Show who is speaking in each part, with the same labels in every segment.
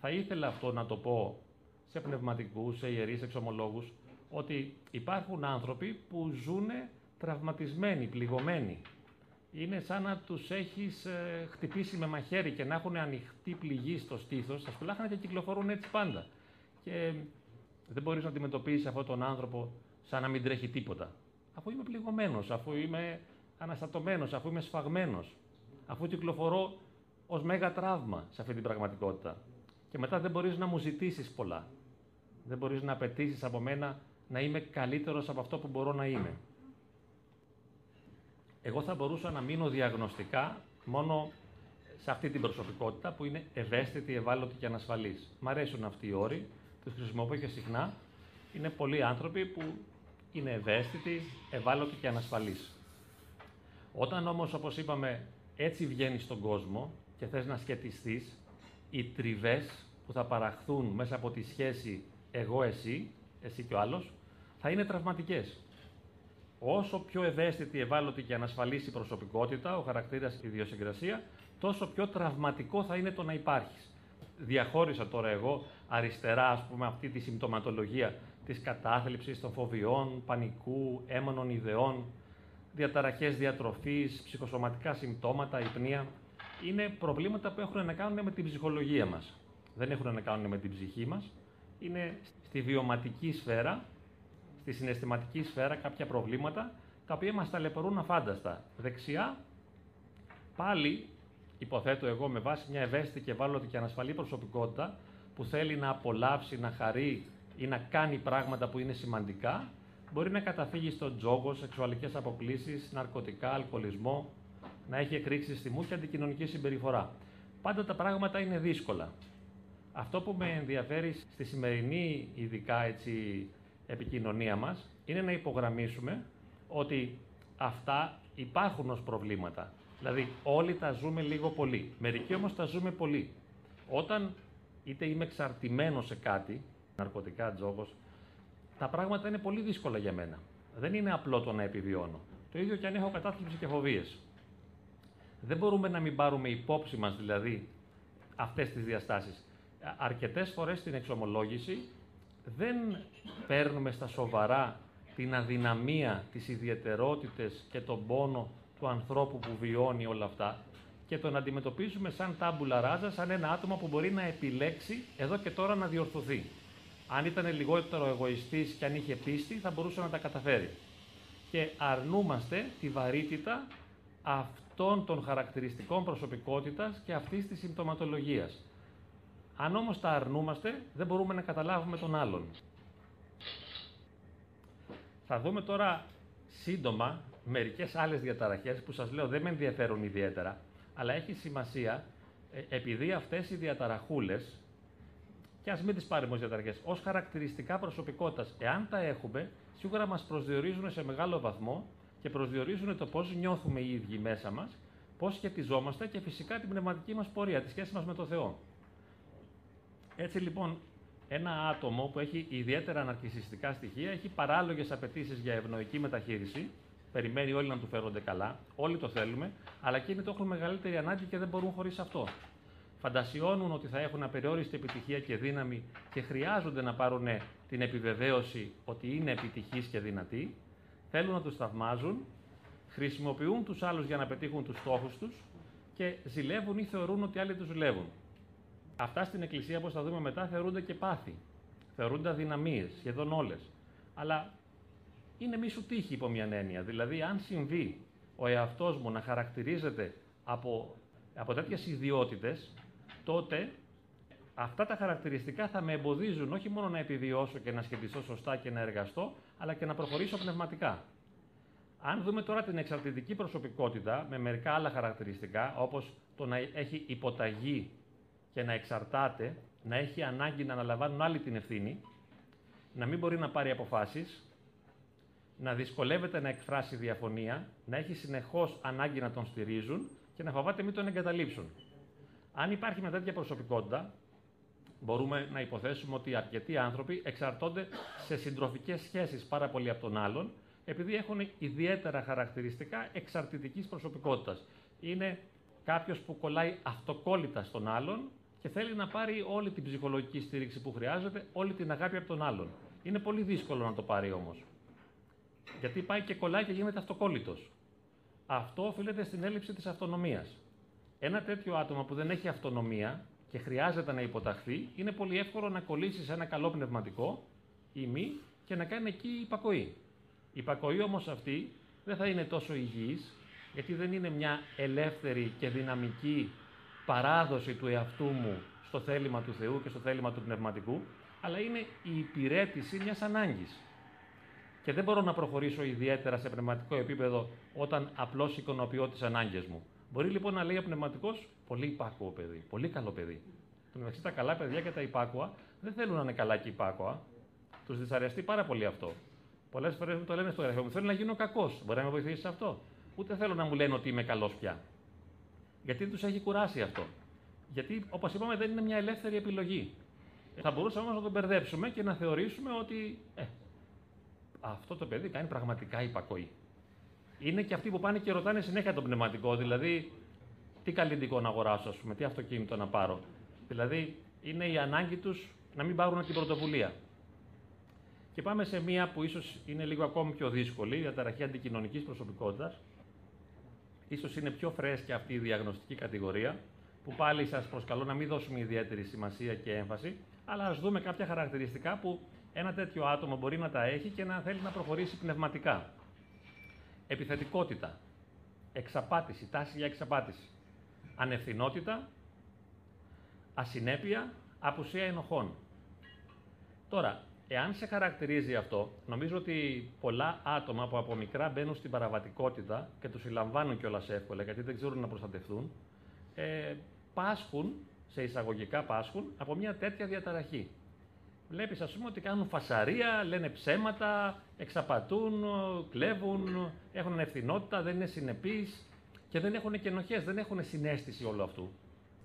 Speaker 1: θα ήθελα αυτό να το πω σε πνευματικούς, σε ιερείς, εξομολόγους, ότι υπάρχουν άνθρωποι που ζουν τραυματισμένοι, πληγωμένοι. Είναι σαν να τους έχεις ε, χτυπήσει με μαχαίρι και να έχουν ανοιχτή πληγή στο στήθος, θα σπουλάχανε και κυκλοφορούν έτσι πάντα. Και δεν μπορείς να αντιμετωπίσεις αυτόν τον άνθρωπο σαν να μην τρέχει τίποτα. Αφού είμαι πληγωμένος, αφού είμαι αναστατωμένος, αφού είμαι σφαγμένος, αφού κυκλοφορώ ως μέγα τραύμα σε αυτή την πραγματικότητα. Και μετά δεν μπορείς να μου ζητήσεις πολλά. Δεν μπορείς να απαιτήσεις από μένα να είμαι καλύτερος από αυτό που μπορώ να είμαι. Εγώ θα μπορούσα να μείνω διαγνωστικά μόνο σε αυτή την προσωπικότητα που είναι ευαίσθητη, ευάλωτη και ανασφαλής. Μ' αρέσουν αυτοί οι όροι, τους χρησιμοποιώ και συχνά. Είναι πολλοί άνθρωποι που είναι ευαίσθητοι, ευάλωτοι και ανασφαλείς. Όταν όμως, όπως είπαμε, έτσι βγαίνεις στον κόσμο και θες να σχετιστείς, οι τριβές που θα παραχθούν μέσα από τη σχέση εγώ-εσύ, εσύ και ο άλλος, θα είναι τραυματικές. Όσο πιο ευαίσθητη, ευάλωτη και ανασφαλής η προσωπικότητα, ο χαρακτήρας και η ιδιοσυγκρασία, τόσο πιο τραυματικό θα είναι το να υπάρχεις. Διαχώρισα τώρα εγώ αριστερά, ας πούμε, αυτή τη συμπτωματολογία της κατάθλιψης, των φοβιών, πανικού, έμονων ιδεών, διαταραχές διατροφής, ψυχοσωματικά συμπτώματα, υπνία. Είναι προβλήματα που έχουν να κάνουν με την ψυχολογία μας. Δεν έχουν να κάνουν με την ψυχή μας. Είναι στη βιωματική σφαίρα στη συναισθηματική σφαίρα κάποια προβλήματα τα οποία μας ταλαιπωρούν αφάνταστα. Δεξιά, πάλι υποθέτω εγώ με βάση μια ευαίσθητη και ευάλωτη και ανασφαλή προσωπικότητα που θέλει να απολαύσει, να χαρεί ή να κάνει πράγματα που είναι σημαντικά, μπορεί να καταφύγει στον τζόγο, σεξουαλικές αποκλήσεις, ναρκωτικά, αλκοολισμό, να έχει εκρήξεις θυμού και αντικοινωνική συμπεριφορά. Πάντα τα πράγματα είναι δύσκολα. Αυτό που με ενδιαφέρει στη σημερινή ειδικά έτσι, επικοινωνία μας είναι να υπογραμμίσουμε ότι αυτά υπάρχουν ως προβλήματα. Δηλαδή όλοι τα ζούμε λίγο πολύ, μερικοί όμως τα ζούμε πολύ. Όταν είτε είμαι εξαρτημένος σε κάτι, ναρκωτικά, τζόγος, τα πράγματα είναι πολύ δύσκολα για μένα. Δεν είναι απλό το να επιβιώνω. Το ίδιο και αν έχω κατάθλιψη και φοβίες. Δεν μπορούμε να μην πάρουμε υπόψη μας δηλαδή αυτές τις διαστάσεις. Αρκετές φορές στην εξομολόγηση δεν παίρνουμε στα σοβαρά την αδυναμία, τις ιδιαιτερότητες και τον πόνο του ανθρώπου που βιώνει όλα αυτά και τον αντιμετωπίζουμε σαν τάμπουλα ράζα, σαν ένα άτομο που μπορεί να επιλέξει εδώ και τώρα να διορθωθεί. Αν ήταν λιγότερο εγωιστής και αν είχε πίστη, θα μπορούσε να τα καταφέρει. Και αρνούμαστε τη βαρύτητα αυτών των χαρακτηριστικών προσωπικότητας και αυτής της συμπτωματολογίας. Αν όμως τα αρνούμαστε, δεν μπορούμε να καταλάβουμε τον άλλον. Θα δούμε τώρα σύντομα μερικές άλλες διαταραχές που σας λέω δεν με ενδιαφέρουν ιδιαίτερα, αλλά έχει σημασία ε, επειδή αυτές οι διαταραχούλες, και ας μην τις πάρουμε ως διαταραχές, ως χαρακτηριστικά προσωπικότητας, εάν τα έχουμε, σίγουρα μας προσδιορίζουν σε μεγάλο βαθμό και προσδιορίζουν το πώς νιώθουμε οι ίδιοι μέσα μας, πώς σχετιζόμαστε και φυσικά την πνευματική μας πορεία, τη σχέση μας με το Θεό. Έτσι λοιπόν, ένα άτομο που έχει ιδιαίτερα αναρκησιστικά στοιχεία έχει παράλογες απαιτήσεις για ευνοϊκή μεταχείριση. Περιμένει όλοι να του φέρονται καλά, όλοι το θέλουμε, αλλά εκείνοι το έχουν μεγαλύτερη ανάγκη και δεν μπορούν χωρίς αυτό. Φαντασιώνουν ότι θα έχουν απεριόριστη επιτυχία και δύναμη και χρειάζονται να πάρουν την επιβεβαίωση ότι είναι επιτυχεί και δυνατοί. Θέλουν να τους θαυμάζουν, χρησιμοποιούν τους άλλους για να πετύχουν τους στόχους τους και ζηλεύουν ή θεωρούν ότι άλλοι τους ζηλεύουν. Αυτά στην Εκκλησία, όπως θα δούμε μετά, θεωρούνται και πάθη. Θεωρούνται αδυναμίες, σχεδόν όλες. Αλλά είναι μη σου τύχη υπό μια έννοια. Δηλαδή, αν συμβεί ο εαυτός μου να χαρακτηρίζεται από, από τέτοιες ιδιότητες, τότε αυτά τα χαρακτηριστικά θα με εμποδίζουν όχι μόνο να επιβιώσω και να σχετιστώ σωστά και να εργαστώ, αλλά και να προχωρήσω πνευματικά. Αν δούμε τώρα την εξαρτητική προσωπικότητα με μερικά άλλα χαρακτηριστικά, όπως το να έχει υποταγή και να εξαρτάται, να έχει ανάγκη να αναλαμβάνουν άλλη την ευθύνη, να μην μπορεί να πάρει αποφάσεις, να δυσκολεύεται να εκφράσει διαφωνία, να έχει συνεχώς ανάγκη να τον στηρίζουν και να φοβάται μην τον εγκαταλείψουν. Αν υπάρχει μια τέτοια προσωπικότητα, μπορούμε να υποθέσουμε ότι αρκετοί άνθρωποι εξαρτώνται σε συντροφικές σχέσεις πάρα πολύ από τον άλλον, επειδή έχουν ιδιαίτερα χαρακτηριστικά εξαρτητικής προσωπικότητας. Είναι κάποιος που κολλάει αυτοκόλλητα στον άλλον και θέλει να πάρει όλη την ψυχολογική στήριξη που χρειάζεται, όλη την αγάπη από τον άλλον. Είναι πολύ δύσκολο να το πάρει όμως. Γιατί πάει και κολλάει και γίνεται αυτοκόλλητος. Αυτό οφείλεται στην έλλειψη της αυτονομίας. Ένα τέτοιο άτομο που δεν έχει αυτονομία και χρειάζεται να υποταχθεί, είναι πολύ εύκολο να κολλήσει σε ένα καλό πνευματικό ή μη και να κάνει εκεί υπακοή. Η υπακοή όμως αυτή δεν θα είναι τόσο υγιής, γιατί δεν είναι μια ελεύθερη και δυναμική παράδοση του εαυτού μου στο θέλημα του Θεού και στο θέλημα του πνευματικού, αλλά είναι η υπηρέτηση μιας ανάγκης. Και δεν μπορώ να προχωρήσω ιδιαίτερα σε πνευματικό επίπεδο όταν απλώς εικονοποιώ τις ανάγκες μου. Μπορεί λοιπόν να λέει ο πνευματικός πολύ υπάκουο παιδί, πολύ καλό παιδί. Το μεταξύ τα καλά παιδιά και τα υπάκουα δεν θέλουν να είναι καλά και υπάκουα. Τους δυσαρεστεί πάρα πολύ αυτό. Πολλές φορές μου το λένε στο γραφείο μου: Θέλω να γίνω κακός. Μπορεί να με βοηθήσεις σε αυτό. Ούτε θέλω να μου λένε ότι είμαι καλός πια. Γιατί τους έχει κουράσει αυτό. Γιατί, όπως είπαμε, δεν είναι μια ελεύθερη επιλογή. Θα μπορούσαμε όμως να τον μπερδέψουμε και να θεωρήσουμε ότι ε, αυτό το παιδί κάνει πραγματικά υπακοή. Είναι και αυτοί που πάνε και ρωτάνε συνέχεια το πνευματικό, δηλαδή τι καλλιτικό να αγοράσω, ας πούμε, τι αυτοκίνητο να πάρω. Δηλαδή είναι η ανάγκη τους να μην πάρουν την πρωτοβουλία. Και πάμε σε μία που ίσως είναι λίγο ακόμη πιο δύσκολη, η διαταραχή αντικοινωνικής προσωπικότητας. Ίσως είναι πιο φρέσκια αυτή η διαγνωστική κατηγορία, που πάλι σας προσκαλώ να μην δώσουμε ιδιαίτερη σημασία και έμφαση, αλλά ας δούμε κάποια χαρακτηριστικά που ένα τέτοιο άτομο μπορεί να τα έχει και να θέλει να προχωρήσει πνευματικά. Επιθετικότητα, εξαπάτηση, τάση για εξαπάτηση, ανευθυνότητα, ασυνέπεια, απουσία ενοχών. Τώρα, εάν σε χαρακτηρίζει αυτό, νομίζω ότι πολλά άτομα που από μικρά μπαίνουν στην παραβατικότητα και τους συλλαμβάνουν κιόλας εύκολα γιατί δεν ξέρουν να προστατευτούν, ε, πάσχουν, σε εισαγωγικά πάσχουν, από μια τέτοια διαταραχή. Βλέπεις, ας πούμε, ότι κάνουν φασαρία, λένε ψέματα, εξαπατούν, κλέβουν, έχουν ευθυνότητα, δεν είναι συνεπείς και δεν έχουν και ενοχές, δεν έχουν συνέστηση όλου αυτού.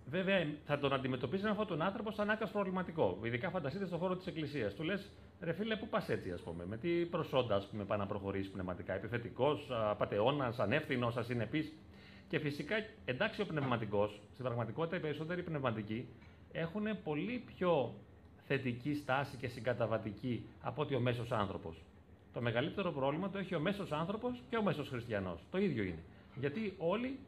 Speaker 1: Βέβαια, θα τον αντιμετωπίσει αυτόν τον άνθρωπο σαν άκρα προβληματικό. Ειδικά φανταστείτε στον χώρο της Εκκλησίας. Του λες, ρε φίλε, πού πας έτσι, ας πούμε, με τι προσόντα ας πούμε, πάει να προχωρήσεις πνευματικά. Επιθετικός, απαταιώνας, ανεύθυνος, ασυνεπής. Και φυσικά, εντάξει, ο πνευματικός, στην πραγματικότητα οι περισσότεροι πνευματικοί έχουν πολύ πιο θετική στάση και συγκαταβατική από ότι ο μέσος άνθρωπος. Το μεγαλύτερο πρόβλημα το έχει ο μέσος άνθρωπος και ο μέσος χριστιανός. Το ίδιο είναι. Γιατί όλοι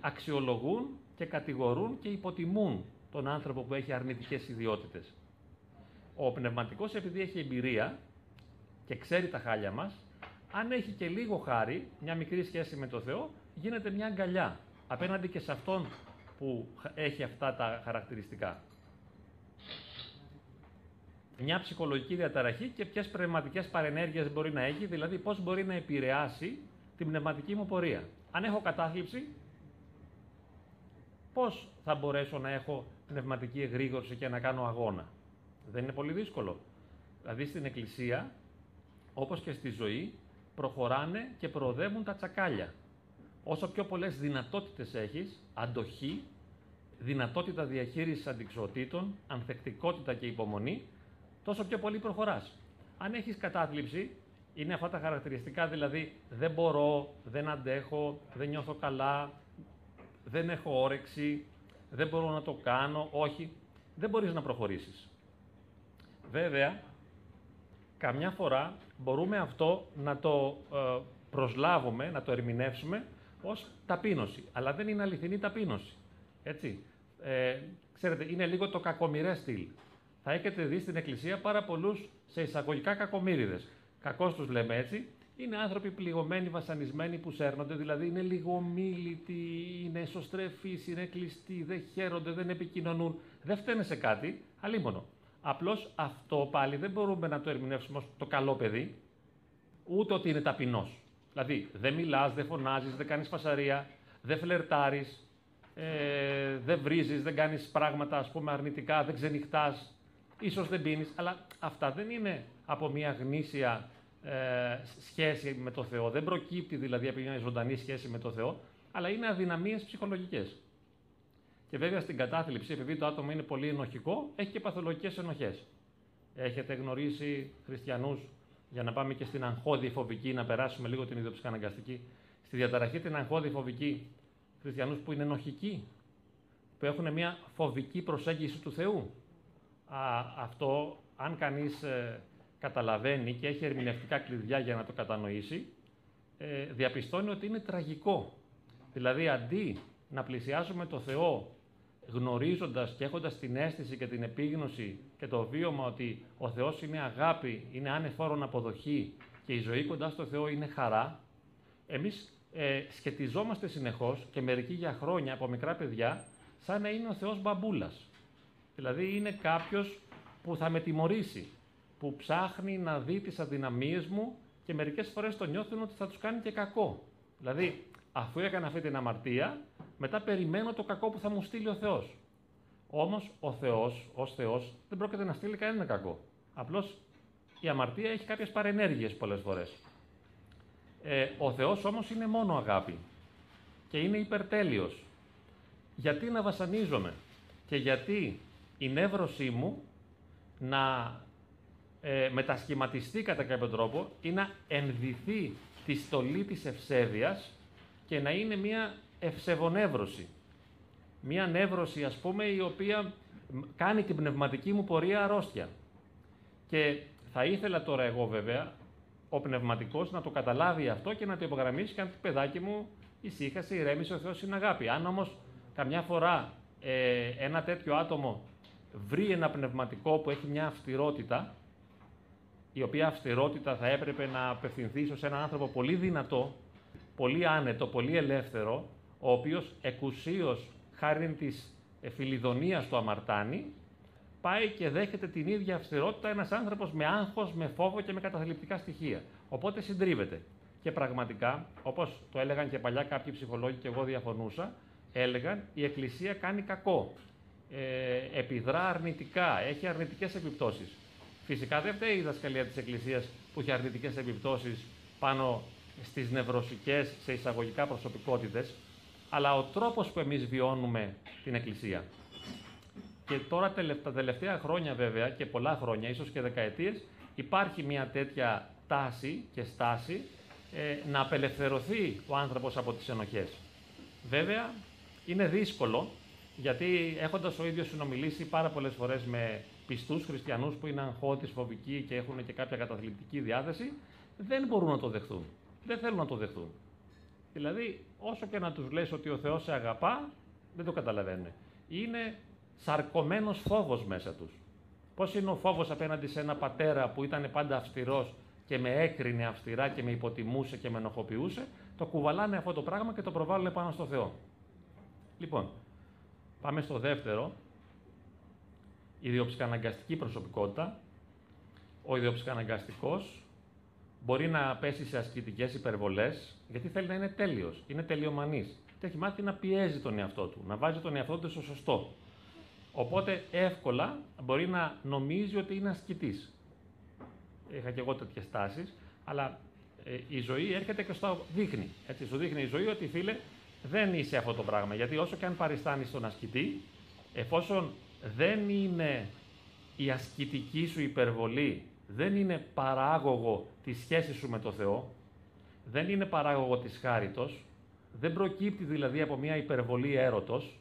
Speaker 1: αξιολογούν και κατηγορούν και υποτιμούν τον άνθρωπο που έχει αρνητικές ιδιότητες. Ο πνευματικός επειδή έχει εμπειρία και ξέρει τα χάλια μας, αν έχει και λίγο χάρη, μια μικρή σχέση με το Θεό, γίνεται μια αγκαλιά απέναντι και σε αυτόν που έχει αυτά τα χαρακτηριστικά. Μια ψυχολογική διαταραχή και ποιες πνευματικές παρενέργειες μπορεί να έχει, δηλαδή πώς μπορεί να επηρεάσει την πνευματική μου πορεία. Αν έχω κατάθλιψη, πώς θα μπορέσω να έχω πνευματική εγρήγορση και να κάνω αγώνα. Δεν είναι πολύ δύσκολο. Δηλαδή στην Εκκλησία, όπως και στη ζωή, προχωράνε και προοδεύουν τα τσακάλια. Όσο πιο πολλές δυνατότητες έχεις, αντοχή, δυνατότητα διαχείρισης αντικσοτήτων, ανθεκτικότητα και υπομονή, τόσο πιο πολύ προχωράς. Αν έχεις κατάθλιψη, είναι αυτά τα χαρακτηριστικά, δηλαδή δεν μπορώ, δεν αντέχω, δεν νιώθω καλά, δεν έχω όρεξη, δεν μπορώ να το κάνω, όχι, δεν μπορείς να προχωρήσεις. Βέβαια, καμιά φορά μπορούμε αυτό να το ε, προσλάβουμε, να το ερμηνεύσουμε ως ταπείνωση. Αλλά δεν είναι αληθινή ταπείνωση. Έτσι. Ε, ξέρετε, είναι λίγο το κακομοιρέ στυλ. Θα έχετε δει στην Εκκλησία πάρα πολλούς σε εισαγωγικά κακομύριδες. Κακώς τους λέμε έτσι, είναι άνθρωποι πληγωμένοι, βασανισμένοι που σέρνονται, δηλαδή είναι λιγομίλητοι, είναι εσωστρεφεί, είναι κλειστοί, δεν χαίρονται, δεν επικοινωνούν. Δεν φταίνε σε κάτι, αλίμονο. Απλώς αυτό πάλι δεν μπορούμε να το ερμηνεύσουμε ως το καλό παιδί, ούτε ότι είναι ταπεινός. Δηλαδή δεν μιλάς, δεν φωνάζεις, δεν κάνεις φασαρία, δεν φλερτάρεις, ε, δεν βρίζεις, δεν κάνεις πράγματα ας πούμε αρνητικά, δεν ξενυχτάς, ίσως δεν πίνεις, αλλά αυτά δεν είναι από μια γνήσια ε, σχέση με το Θεό. Δεν προκύπτει δηλαδή από μια ζωντανή σχέση με το Θεό, αλλά είναι αδυναμίες ψυχολογικές. Και βέβαια στην κατάθλιψη, επειδή το άτομο είναι πολύ ενοχικό, έχει και παθολογικές ενοχές. Έχετε γνωρίσει χριστιανούς, για να πάμε και στην αγχώδη φοβική, να περάσουμε λίγο την ιδιοψυχαναγκαστική, στη διαταραχή την αγχώδη φοβική, χριστιανούς που είναι ενοχικοί, που έχουν μια φοβική προσέγγιση του Θεού. Α, αυτό, αν κανείς ε, καταλαβαίνει και έχει ερμηνευτικά κλειδιά για να το κατανοήσει, ε, διαπιστώνει ότι είναι τραγικό. Δηλαδή, αντί να πλησιάζουμε το Θεό γνωρίζοντας και έχοντας την αίσθηση και την επίγνωση και το βίωμα ότι ο Θεός είναι αγάπη, είναι άνεφόρον αποδοχή και η ζωή κοντά στο Θεό είναι χαρά, εμείς ε, σχετιζόμαστε συνεχώς και μερικοί για χρόνια από μικρά παιδιά σαν να είναι ο Θεός μπαμπούλας. Δηλαδή είναι κάποιος που θα με τιμωρήσει, που ψάχνει να δει τις αδυναμίες μου και μερικές φορές το νιώθουν ότι θα τους κάνει και κακό. Δηλαδή, αφού έκανα αυτή την αμαρτία, μετά περιμένω το κακό που θα μου στείλει ο Θεός. Όμως, ο Θεός, ως Θεός, δεν πρόκειται να στείλει κανένα κακό. Απλώς η αμαρτία έχει κάποιες παρενέργειες πολλές φορές. Ε, ο Θεός όμως είναι μόνο αγάπη και είναι υπερτέλειος. Γιατί να βασανίζομαι και γιατί η νεύρωσή μου να ε, μετασχηματιστεί κατά κάποιο τρόπο ή να ενδυθεί τη στολή της ευσέβειας και να είναι μια ευσεβονεύρωση. Μια νεύρωση, ας πούμε, η οποία κάνει την πνευματική μου πορεία αρρώστια. Και θα ήθελα τώρα εγώ βέβαια, ο πνευματικός, να το καταλάβει αυτό και να το υπογραμμίσει και να πει παιδάκι μου, ησύχασε, ηρέμησε, ο Θεός είναι αγάπη. Αν όμως καμιά φορά ε, ένα τέτοιο άτομο βρει ένα πνευματικό που έχει μια αυστηρότητα, η οποία αυστηρότητα θα έπρεπε να απευθυνθείς σε έναν άνθρωπο πολύ δυνατό, πολύ άνετο, πολύ ελεύθερο, ο οποίος εκουσίως χάρη της φιλιδονίας του αμαρτάνει, πάει και δέχεται την ίδια αυστηρότητα ένας άνθρωπος με άγχος, με φόβο και με καταθλιπτικά στοιχεία. Οπότε συντρίβεται. Και πραγματικά, όπως το έλεγαν και παλιά κάποιοι ψυχολόγοι και εγώ διαφωνούσα, έλεγαν η Εκκλησία κάνει κακό. Ε, επιδρά αρνητικά, έχει αρνητικές επιπτώσεις. Φυσικά δεν φταίει η δασκαλία της Εκκλησίας που έχει αρνητικές επιπτώσεις πάνω στις νευρωσικές, σε εισαγωγικά προσωπικότητες, αλλά ο τρόπος που εμείς βιώνουμε την Εκκλησία. Και τώρα τα τελευταία χρόνια βέβαια και πολλά χρόνια, ίσως και δεκαετίες, υπάρχει μια τέτοια τάση και στάση ε, να απελευθερωθεί ο άνθρωπος από τις ενοχές. Βέβαια, είναι δύσκολο, γιατί έχοντας ο ίδιος συνομιλήσει πάρα πολλές φορές με πιστούς χριστιανούς που είναι αγχώτες, φοβικοί και έχουν και κάποια καταθλιπτική διάθεση, δεν μπορούν να το δεχθούν. Δεν θέλουν να το δεχθούν. Δηλαδή, όσο και να τους λες ότι ο Θεός σε αγαπά, δεν το καταλαβαίνουν. Είναι σαρκωμένος φόβος μέσα τους. Πώς είναι ο φόβος απέναντι σε ένα πατέρα που ήταν πάντα αυστηρός και με έκρινε αυστηρά και με υποτιμούσε και με ενοχοποιούσε, το κουβαλάνε αυτό το πράγμα και το προβάλλουν πάνω στο Θεό. Λοιπόν, πάμε στο δεύτερο, ιδιοψυχαναγκαστική προσωπικότητα. Ο ιδιοψυχαναγκαστικός μπορεί να πέσει σε ασκητικές υπερβολές, γιατί θέλει να είναι τέλειος, είναι τελειομανής. Και έχει μάθει να πιέζει τον εαυτό του, να βάζει τον εαυτό του στο σωστό. Οπότε εύκολα μπορεί να νομίζει ότι είναι ασκητής. Είχα και εγώ τέτοιες τάσεις, αλλά ε, η ζωή έρχεται και στο δείχνει. Έτσι, σου δείχνει η ζωή ότι φίλε δεν είσαι αυτό το πράγμα. Γιατί όσο και αν παριστάνεις τον ασκητή, εφόσον δεν είναι η ασκητική σου υπερβολή, δεν είναι παράγωγο της σχέσης σου με το Θεό, δεν είναι παράγωγο της χάριτος, δεν προκύπτει δηλαδή από μια υπερβολή έρωτος,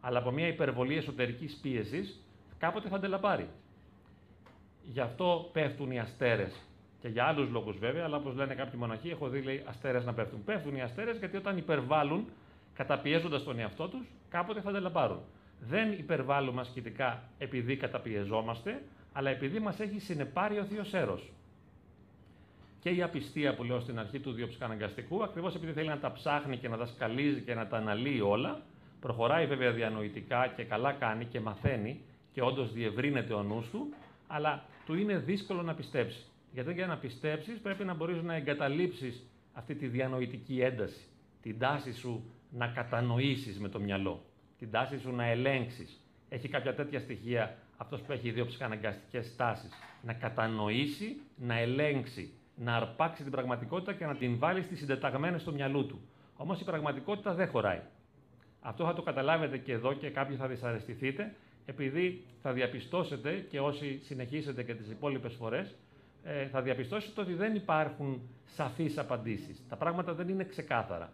Speaker 1: αλλά από μια υπερβολή εσωτερικής πίεσης, κάποτε θα αντελαπάρει. Γι' αυτό πέφτουν οι αστέρες. Και για άλλους λόγους βέβαια, αλλά όπως λένε κάποιοι μοναχοί, έχω δει λέει, αστέρες να πέφτουν. Πέφτουν οι αστέρες γιατί όταν υπερβάλλουν, καταπιέζοντας τον εαυτό τους, κάποτε θα αντελαπάρουν. Δεν υπερβάλλουμε ασκητικά επειδή καταπιεζόμαστε, αλλά επειδή μας έχει συνεπάρει ο Θείος Έρος. Και η απιστία που λέω στην αρχή του διοψυχαναγκαστικού, ακριβώς επειδή θέλει να τα ψάχνει και να τα σκαλίζει και να τα αναλύει όλα, προχωράει βέβαια διανοητικά και καλά κάνει και μαθαίνει και όντως διευρύνεται ο νους του, αλλά του είναι δύσκολο να πιστέψει. Γιατί για να πιστέψεις πρέπει να μπορείς να εγκαταλείψεις αυτή τη διανοητική ένταση, την τάση σου να κατανοήσεις με το μυαλό, την τάση σου να ελέγξεις. Έχει κάποια τέτοια στοιχεία αυτός που έχει δύο ψυχαναγκαστικέ τάσεις. Να κατανοήσει, να ελέγξει, να αρπάξει την πραγματικότητα και να την βάλει στις συντεταγμένες στο μυαλό του. Όμως η πραγματικότητα δεν χωράει. Αυτό θα το καταλάβετε και εδώ και κάποιοι θα δυσαρεστηθείτε, επειδή θα διαπιστώσετε και όσοι συνεχίσετε και τις υπόλοιπες φορές, ε, θα διαπιστώσετε ότι δεν υπάρχουν σαφείς απαντήσεις. Τα πράγματα δεν είναι ξεκάθαρα.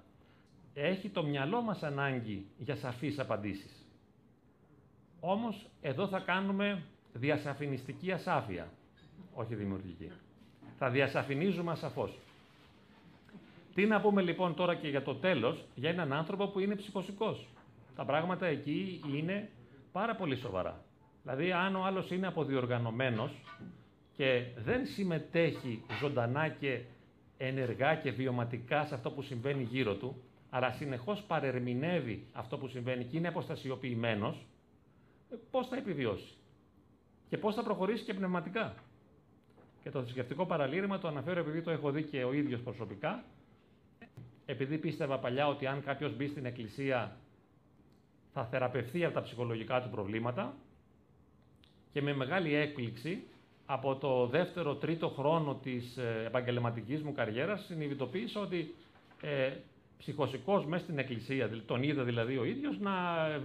Speaker 1: Έχει το μυαλό μας ανάγκη για σαφείς απαντήσεις. Όμως εδώ θα κάνουμε διασαφινιστική ασάφεια, όχι δημιουργική. Θα διασαφηνίζουμε ασαφώς. Τι να πούμε λοιπόν τώρα και για το τέλος, για έναν άνθρωπο που είναι ψυχοσικός. Τα πράγματα εκεί είναι πάρα πολύ σοβαρά. Δηλαδή, αν ο άλλος είναι αποδιοργανωμένος και δεν συμμετέχει ζωντανά και ενεργά και βιωματικά σε αυτό που συμβαίνει γύρω του, αλλά συνεχώς παρερμηνεύει αυτό που συμβαίνει και είναι αποστασιοποιημένος, ε, πώς θα επιβιώσει και πώς θα προχωρήσει και πνευματικά. Και το θρησκευτικό παραλήρημα το αναφέρω επειδή το έχω δει και ο ίδιος προσωπικά, επειδή πίστευα παλιά ότι αν κάποιος μπει στην εκκλησία θα θεραπευθεί από τα ψυχολογικά του προβλήματα και με μεγάλη έκπληξη από το δεύτερο, τρίτο χρόνο της ε, επαγγελματικής μου καριέρας συνειδητοποίησα ότι ε, ψυχοσικός μέσα στην εκκλησία, τον είδα δηλαδή ο ίδιος να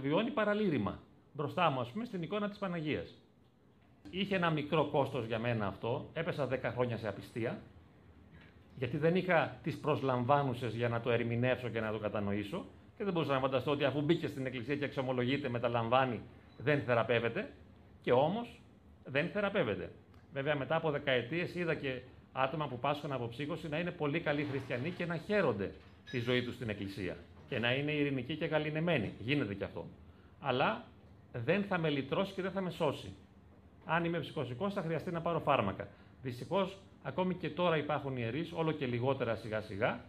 Speaker 1: βιώνει παραλήρημα μπροστά μου, ας πούμε, στην εικόνα της Παναγίας. Είχε ένα μικρό κόστος για μένα αυτό, έπεσα 10 χρόνια σε απιστία, γιατί δεν είχα τις προσλαμβάνουσες για να το ερμηνεύσω και να το κατανοήσω και δεν μπορούσα να φανταστώ ότι αφού μπήκε στην εκκλησία και εξομολογείται, μεταλαμβάνει, δεν θεραπεύεται και όμως δεν θεραπεύεται. Βέβαια, μετά από δεκαετίες είδα και άτομα που πάσχουν από ψύχωση να είναι πολύ καλοί χριστιανοί και να χαίρονται τη ζωή τους στην Εκκλησία. Και να είναι ειρηνικοί και καληνεμένοι. Γίνεται και αυτό. Αλλά δεν θα με λυτρώσει και δεν θα με σώσει. Αν είμαι ψυχοσικός, θα χρειαστεί να πάρω φάρμακα. Δυστυχώς, ακόμη και τώρα υπάρχουν ιερείς, όλο και λιγότερα σιγά σιγά,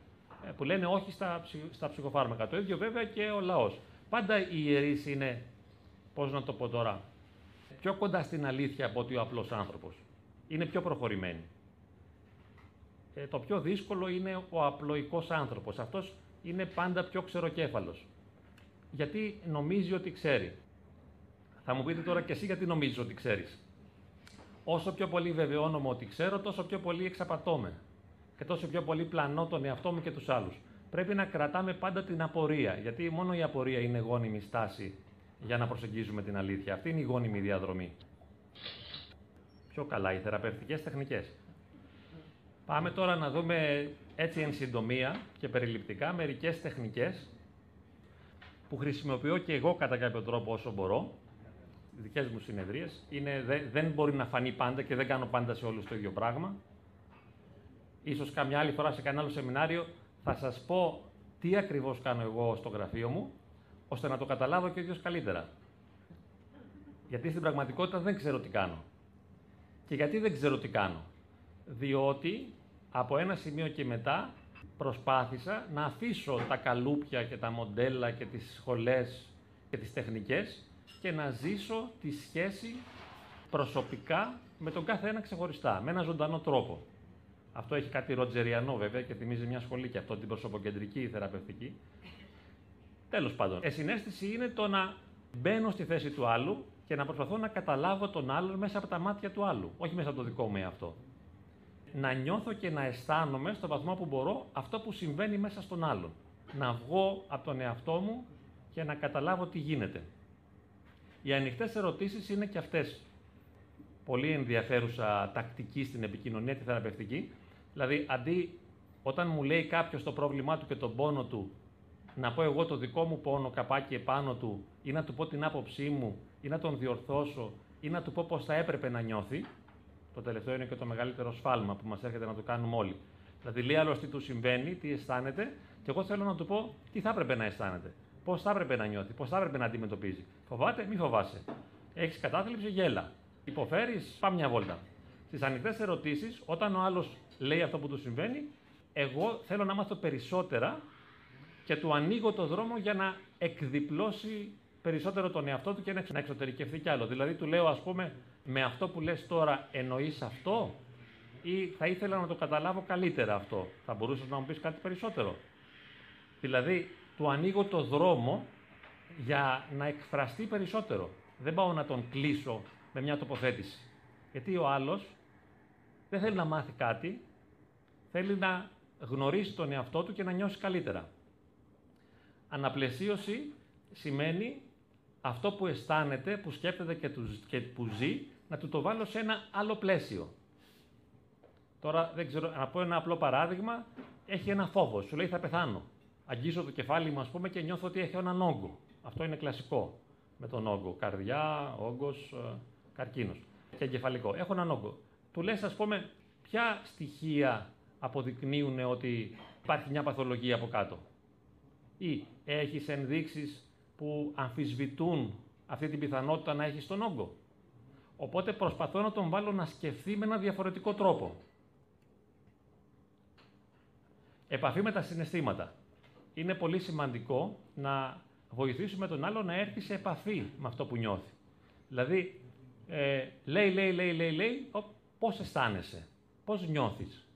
Speaker 1: ε, που λένε όχι στα, στα ψυχοφάρμακα. Το ίδιο βέβαια και ο λαός. Πάντα οι ιερείς είναι, πώς να το πω τώρα, πιο κοντά στην αλήθεια από ότι ο απλός άνθρωπος είναι πιο προχωρημένη. Ε, το πιο δύσκολο είναι ο απλοϊκός άνθρωπος. Αυτός είναι πάντα πιο ξεροκέφαλος. Γιατί νομίζει ότι ξέρει. Θα μου πείτε τώρα και εσύ γιατί νομίζεις ότι ξέρεις. Όσο πιο πολύ βεβαιώνομαι ότι ξέρω, τόσο πιο πολύ εξαπατώμαι. Και τόσο πιο πολύ πλανώ τον εαυτό μου και τους άλλους. Πρέπει να κρατάμε πάντα την απορία, γιατί μόνο η απορία είναι γόνιμη στάση για να προσεγγίζουμε την αλήθεια. Αυτή είναι η γόνιμη διαδρομή πιο καλά, οι θεραπευτικές τεχνικές. Πάμε τώρα να δούμε έτσι εν συντομία και περιληπτικά μερικές τεχνικές που χρησιμοποιώ και εγώ κατά κάποιο τρόπο όσο μπορώ, οι δικές μου συνεδρίες. Είναι, δεν μπορεί να φανεί πάντα και δεν κάνω πάντα σε όλους το ίδιο πράγμα. Ίσως καμιά άλλη φορά σε κανένα άλλο σεμινάριο θα σας πω τι ακριβώς κάνω εγώ στο γραφείο μου, ώστε να το καταλάβω και ο ίδιος καλύτερα. Γιατί στην πραγματικότητα δεν ξέρω τι κάνω. Και γιατί δεν ξέρω τι κάνω. Διότι από ένα σημείο και μετά προσπάθησα να αφήσω τα καλούπια και τα μοντέλα και τις σχολές και τις τεχνικές και να ζήσω τη σχέση προσωπικά με τον κάθε ένα ξεχωριστά, με ένα ζωντανό τρόπο. Αυτό έχει κάτι ροτζεριανό βέβαια και θυμίζει μια σχολή και αυτό την προσωποκεντρική θεραπευτική. Τέλος πάντων, εσυναίσθηση είναι το να μπαίνω στη θέση του άλλου και να προσπαθώ να καταλάβω τον άλλον μέσα από τα μάτια του άλλου, όχι μέσα από το δικό μου εαυτό. Να νιώθω και να αισθάνομαι στο βαθμό που μπορώ αυτό που συμβαίνει μέσα στον άλλον. Να βγω από τον εαυτό μου και να καταλάβω τι γίνεται. Οι ανοιχτές ερωτήσεις είναι και αυτές πολύ ενδιαφέρουσα τακτική στην επικοινωνία τη θεραπευτική. Δηλαδή, αντί όταν μου λέει κάποιος το πρόβλημά του και τον πόνο του, να πω εγώ το δικό μου πόνο καπάκι επάνω του ή να του πω την άποψή μου ή να τον διορθώσω ή να του πω πώς θα έπρεπε να νιώθει. Το τελευταίο είναι και το μεγαλύτερο σφάλμα που μας έρχεται να το κάνουμε όλοι. Δηλαδή, λέει άλλο τι του συμβαίνει, τι αισθάνεται, και εγώ θέλω να του πω τι θα έπρεπε να αισθάνεται. Πώς θα έπρεπε να νιώθει, πώς θα έπρεπε να αντιμετωπίζει. Φοβάται, μη φοβάσαι. Έχεις κατάθλιψη, γέλα. Υποφέρεις, πάμε μια βόλτα. Στις ανοιχτές ερωτήσεις, όταν ο άλλος λέει αυτό που του συμβαίνει, εγώ θέλω να μάθω περισσότερα και του ανοίγω το δρόμο για να εκδιπλώσει περισσότερο τον εαυτό του και να εξωτερικευθεί κι άλλο. Δηλαδή του λέω, ας πούμε, με αυτό που λες τώρα εννοείς αυτό; Ή θα ήθελα να το καταλάβω καλύτερα αυτό; Θα μπορούσες να μου πεις κάτι περισσότερο; Δηλαδή, του ανοίγω το δρόμο για να εκφραστεί περισσότερο. Δεν πάω να τον κλείσω με μια τοποθέτηση. Γιατί ο άλλος δεν θέλει να μάθει κάτι, θέλει να γνωρίσει τον εαυτό του και να νιώσει καλύτερα. Αναπλαισίωση σημαίνει αυτό που αισθάνεται, που σκέφτεται και, και που ζει, να του το βάλω σε ένα άλλο πλαίσιο. Τώρα, δεν ξέρω, να πω ένα απλό παράδειγμα. Έχει ένα φόβο. Σου λέει θα πεθάνω. Αγγίζω το κεφάλι μου, ας πούμε, και νιώθω ότι έχει έναν όγκο. Αυτό είναι κλασικό. με τον όγκο. Καρδιά, όγκος, ε, καρκίνος και εγκεφαλικό. Έχω έναν όγκο. Του λες, ας πούμε, ποια στοιχεία αποδεικνύουν ότι υπάρχει μια παθολογία από κάτω. Ή έχεις ενδείξεις που αμφισβητούν αυτή την πιθανότητα να έχει τον όγκο. Οπότε προσπαθώ να τον βάλω να σκεφτεί με ένα διαφορετικό τρόπο. Επαφή με τα συναισθήματα. Είναι πολύ σημαντικό να βοηθήσουμε τον άλλο να έρθει σε επαφή με αυτό που νιώθει. Δηλαδή, ε, λέει, λέει, λέει, λέει, λέει, πώς αισθάνεσαι, πώς νιώθεις;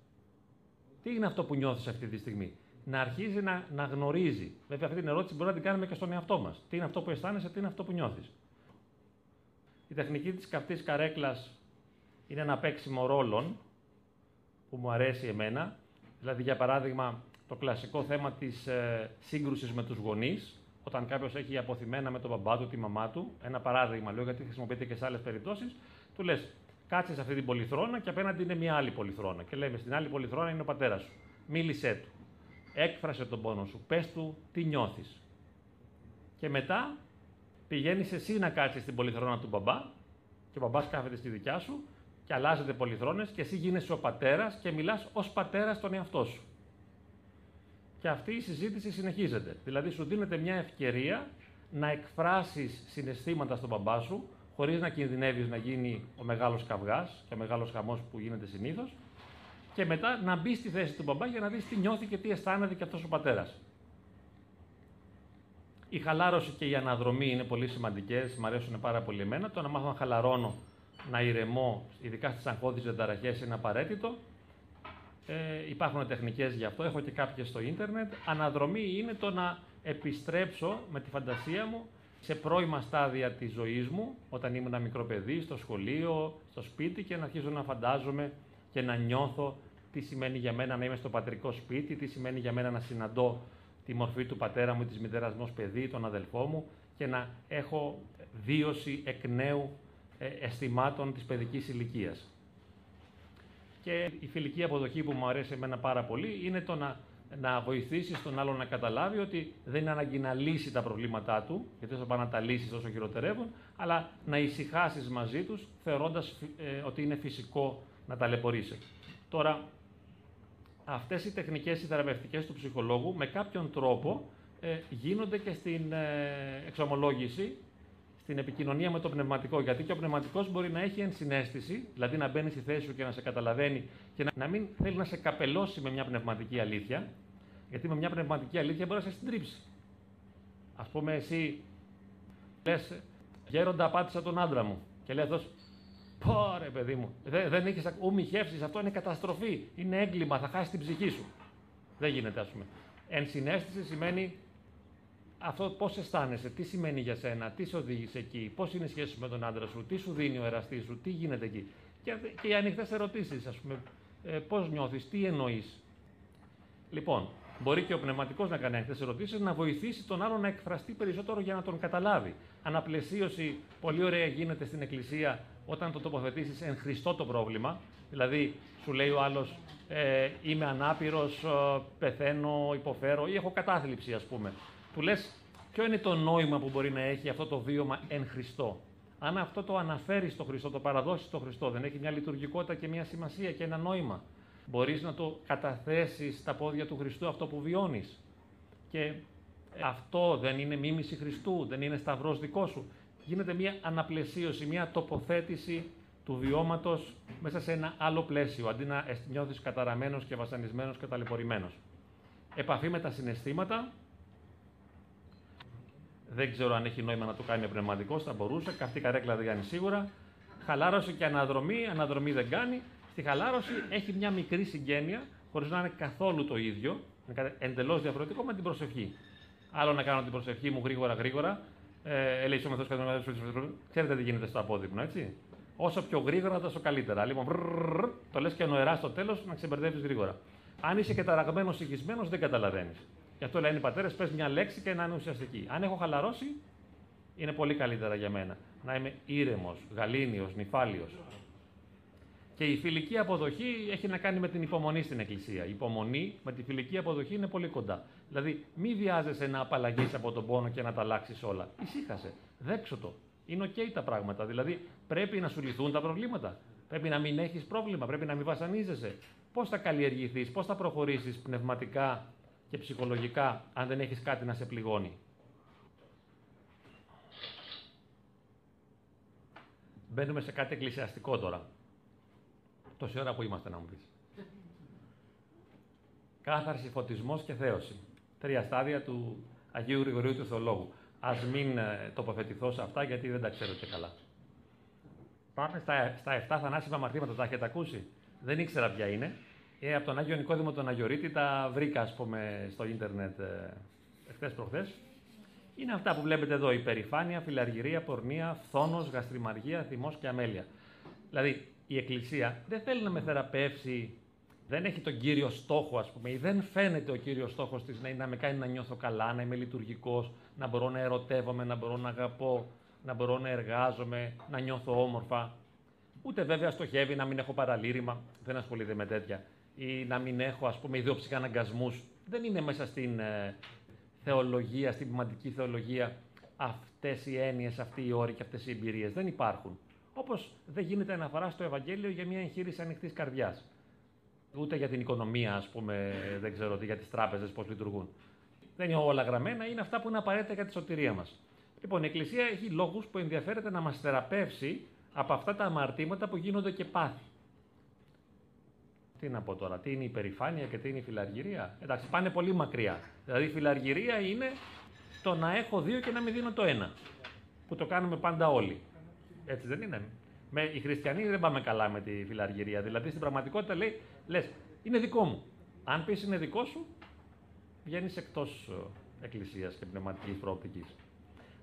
Speaker 1: Τι είναι αυτό που νιώθεις αυτή τη στιγμή; Να αρχίζει να, να γνωρίζει. Βέβαια, αυτή την ερώτηση μπορεί να την κάνουμε και στον εαυτό μας. Τι είναι αυτό που αισθάνεσαι, τι είναι αυτό που νιώθεις. Η τεχνική της καυτής καρέκλας είναι ένα παίξιμο ρόλων που μου αρέσει εμένα. Δηλαδή, για παράδειγμα, το κλασικό θέμα της ε, σύγκρουσης με τους γονείς, όταν κάποιος έχει αποθυμένα με τον μπαμπά του, τη μαμά του. Ένα παράδειγμα, λέω γιατί χρησιμοποιείται και σε άλλες περιπτώσεις. Του λες, κάτσε σε αυτή την πολυθρόνα και απέναντι είναι μια άλλη πολυθρόνα. Και λέμε, στην άλλη πολυθρόνα είναι ο πατέρας σου. Μίλησέ του. Έκφρασε τον πόνο σου. Πες του τι νιώθεις. Και μετά πηγαίνεις εσύ να κάτσεις στην πολυθρόνα του μπαμπά και ο μπαμπάς κάθεται στη δικιά σου και αλλάζετε πολυθρόνες και εσύ γίνεσαι ο πατέρας και μιλάς ως πατέρας στον εαυτό σου. Και αυτή η συζήτηση συνεχίζεται. Δηλαδή σου δίνεται μια ευκαιρία να εκφράσεις συναισθήματα στον μπαμπά σου, χωρίς να κινδυνεύεις να γίνει ο μεγάλος καυγάς και ο μεγάλος χαμός που γίνεται συνήθως, και μετά να μπει στη θέση του μπαμπά για να δεις τι νιώθει και τι αισθάνεται και αυτός ο πατέρας. Η χαλάρωση και η αναδρομή είναι πολύ σημαντικές, μου αρέσουν πάρα πολύ εμένα. Το να μάθω να χαλαρώνω, να ηρεμώ, ειδικά στις αγχώδεις διαταραχές είναι απαραίτητο. Ε, υπάρχουν τεχνικές γι' αυτό, έχω και κάποιες στο ίντερνετ. Αναδρομή είναι το να επιστρέψω με τη φαντασία μου σε πρώιμα στάδια της ζωής μου, όταν ήμουν ένα μικρό παιδί, στο σχολείο, στο σπίτι και να αρχίζω να φαντάζομαι και να νιώθω τι σημαίνει για μένα να είμαι στο πατρικό σπίτι, τι σημαίνει για μένα να συναντώ τη μορφή του πατέρα μου ή της μητέρας μου ως παιδί, τον αδελφό μου και να έχω βίωση εκ νέου ε, αισθημάτων της παιδικής ηλικίας. Και η φιλική αποδοχή που μου αρέσει εμένα πάρα πολύ είναι το να, να βοηθήσεις τον άλλο να καταλάβει ότι δεν είναι ανάγκη να λύσει τα προβλήματά του, γιατί θα πάνε να τα λύσεις όσο χειροτερεύουν, αλλά να ησυχάσεις μαζί τους, θεωρώντας ε, ότι είναι φυσικό να ταλαιπωρήσει. Τώρα, αυτές οι τεχνικές οι θεραπευτικές του ψυχολόγου με κάποιον τρόπο ε, γίνονται και στην ε, εξομολόγηση στην επικοινωνία με το πνευματικό. Γιατί και ο πνευματικός μπορεί να έχει ενσυναίσθηση, δηλαδή να μπαίνει στη θέση σου και να σε καταλαβαίνει και να, μην θέλει να σε καπελώσει με μια πνευματική αλήθεια, γιατί με μια πνευματική αλήθεια μπορεί να σε συντρίψει. Α πούμε, εσύ λες, Γέροντα, απάτησα τον άντρα μου. Και λέει αυτός, Πόρε, παιδί μου, δεν, δεν έχεις ομιχεύσεις, αυτό είναι καταστροφή. Είναι έγκλημα, θα χάσεις την ψυχή σου. Δεν γίνεται, ας πούμε. Ενσυναίσθηση σημαίνει αυτό πώς αισθάνεσαι, τι σημαίνει για σένα, τι σε οδήγησε εκεί, πώς είναι η σχέση με τον άντρα σου, τι σου δίνει ο εραστής σου, τι γίνεται εκεί. Και, και οι ανοιχτές ερωτήσεις, ας πούμε, ε, πώς νιώθεις, τι εννοείς. Λοιπόν, μπορεί και ο πνευματικός να κάνει ανοιχτές ερωτήσεις, να βοηθήσει τον άλλο να εκφραστεί περισσότερο για να τον καταλάβει. Αναπλαισίωση, πολύ ωραία γίνεται στην Εκκλησία όταν το τοποθετήσεις εν Χριστό το πρόβλημα. Δηλαδή, σου λέει ο άλλος, ε, είμαι ανάπηρος, ε, πεθαίνω, υποφέρω ή έχω κατάθλιψη, ας πούμε του λες ποιο είναι το νόημα που μπορεί να έχει αυτό το βίωμα εν Χριστώ. Αν αυτό το αναφέρεις στο Χριστό, το παραδώσεις στο Χριστό, δεν έχει μια λειτουργικότητα και μια σημασία και ένα νόημα. Μπορείς να το καταθέσεις στα πόδια του Χριστού αυτό που βιώνεις. Και αυτό δεν είναι μίμηση Χριστού, δεν είναι σταυρός δικός σου. Γίνεται μια αναπλαισίωση, μια τοποθέτηση του βιώματος μέσα σε ένα άλλο πλαίσιο, αντί να νιώθεις καταραμένος και βασανισμένος και ταλαιπωρημένος. Επαφή με τα συναισθήματα, δεν ξέρω αν έχει νόημα να το κάνει πνευματικός, θα μπορούσε. Καυτή καρέκλα δεν κάνει σίγουρα. Χαλάρωση και αναδρομή, αναδρομή δεν κάνει. Στη χαλάρωση έχει μια μικρή συγγένεια, χωρίς να είναι καθόλου το ίδιο, εντελώς διαφορετικό με την προσευχή. Άλλο να κάνω την προσευχή μου γρήγορα γρήγορα. Ε, Ελέη ο Ξέρετε τι γίνεται στο απόδειγμα, έτσι; Όσο πιο γρήγορα, τόσο καλύτερα. Λοιπόν, το λε και νοερά στο τέλο να ξεμπερδεύει γρήγορα. Αν είσαι και ταραγμένο, συγχυσμένο, δεν καταλαβαίνει. Γι' αυτό λένε οι πατέρε: Πε μια λέξη και να είναι ουσιαστική. Αν έχω χαλαρώσει, είναι πολύ καλύτερα για μένα. Να είμαι ήρεμο, γαλήνιο, νυφάλιο. Και η φιλική αποδοχή έχει να κάνει με την υπομονή στην Εκκλησία. Η υπομονή με τη φιλική αποδοχή είναι πολύ κοντά. Δηλαδή, μη βιάζεσαι να απαλλαγείς από τον πόνο και να τα αλλάξεις όλα. Ησύχασε. Δέξου το. Είναι οκ τα πράγματα. Δηλαδή, πρέπει να σου λυθούν τα προβλήματα. Πρέπει να μην έχεις πρόβλημα. Πρέπει να μην βασανίζεσαι. Πώς θα καλλιεργηθείς, πώς θα προχωρήσεις πνευματικά και ψυχολογικά, αν δεν έχεις κάτι να σε πληγώνει; Μπαίνουμε σε κάτι εκκλησιαστικό τώρα. Τόση ώρα που είμαστε να μου πεις. Κάθαρση, φωτισμός και θέωση. Τρία στάδια του Αγίου Γρηγορίου του Θεολόγου. Ας μην ε, τοποθετηθώ σε αυτά γιατί δεν τα ξέρω και καλά. Πάμε στα, στα 7 θανάσιμα μαρτήματα, τα έχετε ακούσει; Δεν ήξερα ποια είναι. Ε, από τον Άγιο Νικόδημο τον Αγιορείτη τα βρήκα, ας πούμε, στο ίντερνετ ε, εχθές προχθές. Είναι αυτά που βλέπετε εδώ, υπερηφάνεια, φιλαργυρία, πορνεία, φθόνος, γαστριμαργία, θυμός και αμέλεια. Δηλαδή, η Εκκλησία δεν θέλει να με θεραπεύσει, δεν έχει τον κύριο στόχο, ας πούμε, ή δεν φαίνεται ο κύριος στόχος της να, να με κάνει να νιώθω καλά, να είμαι λειτουργικός, να μπορώ να ερωτεύομαι, να μπορώ να αγαπώ, να μπορώ να εργάζομαι, να νιώθω όμορφα. Ούτε βέβαια στοχεύει να μην έχω παραλήρημα, δεν ασχολείται με τέτοια. Ή να μην έχω, ας πούμε, αναγκασμούς. Δεν είναι μέσα στην ε, θεολογία, στην ποιηματική θεολογία αυτές οι έννοιες, αυτοί οι όροι και αυτές οι εμπειρίες. Δεν υπάρχουν. Όπως δεν γίνεται αναφορά στο Ευαγγέλιο για μια εγχείρηση ανοιχτής καρδιάς. Ούτε για την οικονομία, ας πούμε, δεν ξέρω τι, για τις τράπεζες πώς λειτουργούν. Δεν είναι όλα γραμμένα, είναι αυτά που είναι απαραίτητα για τη σωτηρία μας. Λοιπόν, η Εκκλησία έχει λόγους που ενδιαφέρεται να μας θεραπεύσει από αυτά τα αμαρτήματα που γίνονται και πάθη. Τι να πω τώρα, τι είναι η υπερηφάνεια και τι είναι η φιλαργυρία; Εντάξει, πάνε πολύ μακριά. Δηλαδή η φιλαργυρία είναι το να έχω δύο και να μην δίνω το ένα. Που το κάνουμε πάντα όλοι. Έτσι δεν είναι. Με, οι χριστιανοί δεν πάμε καλά με τη φιλαργυρία. Δηλαδή στην πραγματικότητα λέει, λες, είναι δικό μου. Αν πεις είναι δικό σου, βγαίνεις εκτός ε, εκκλησίας και πνευματικής προοπτικής.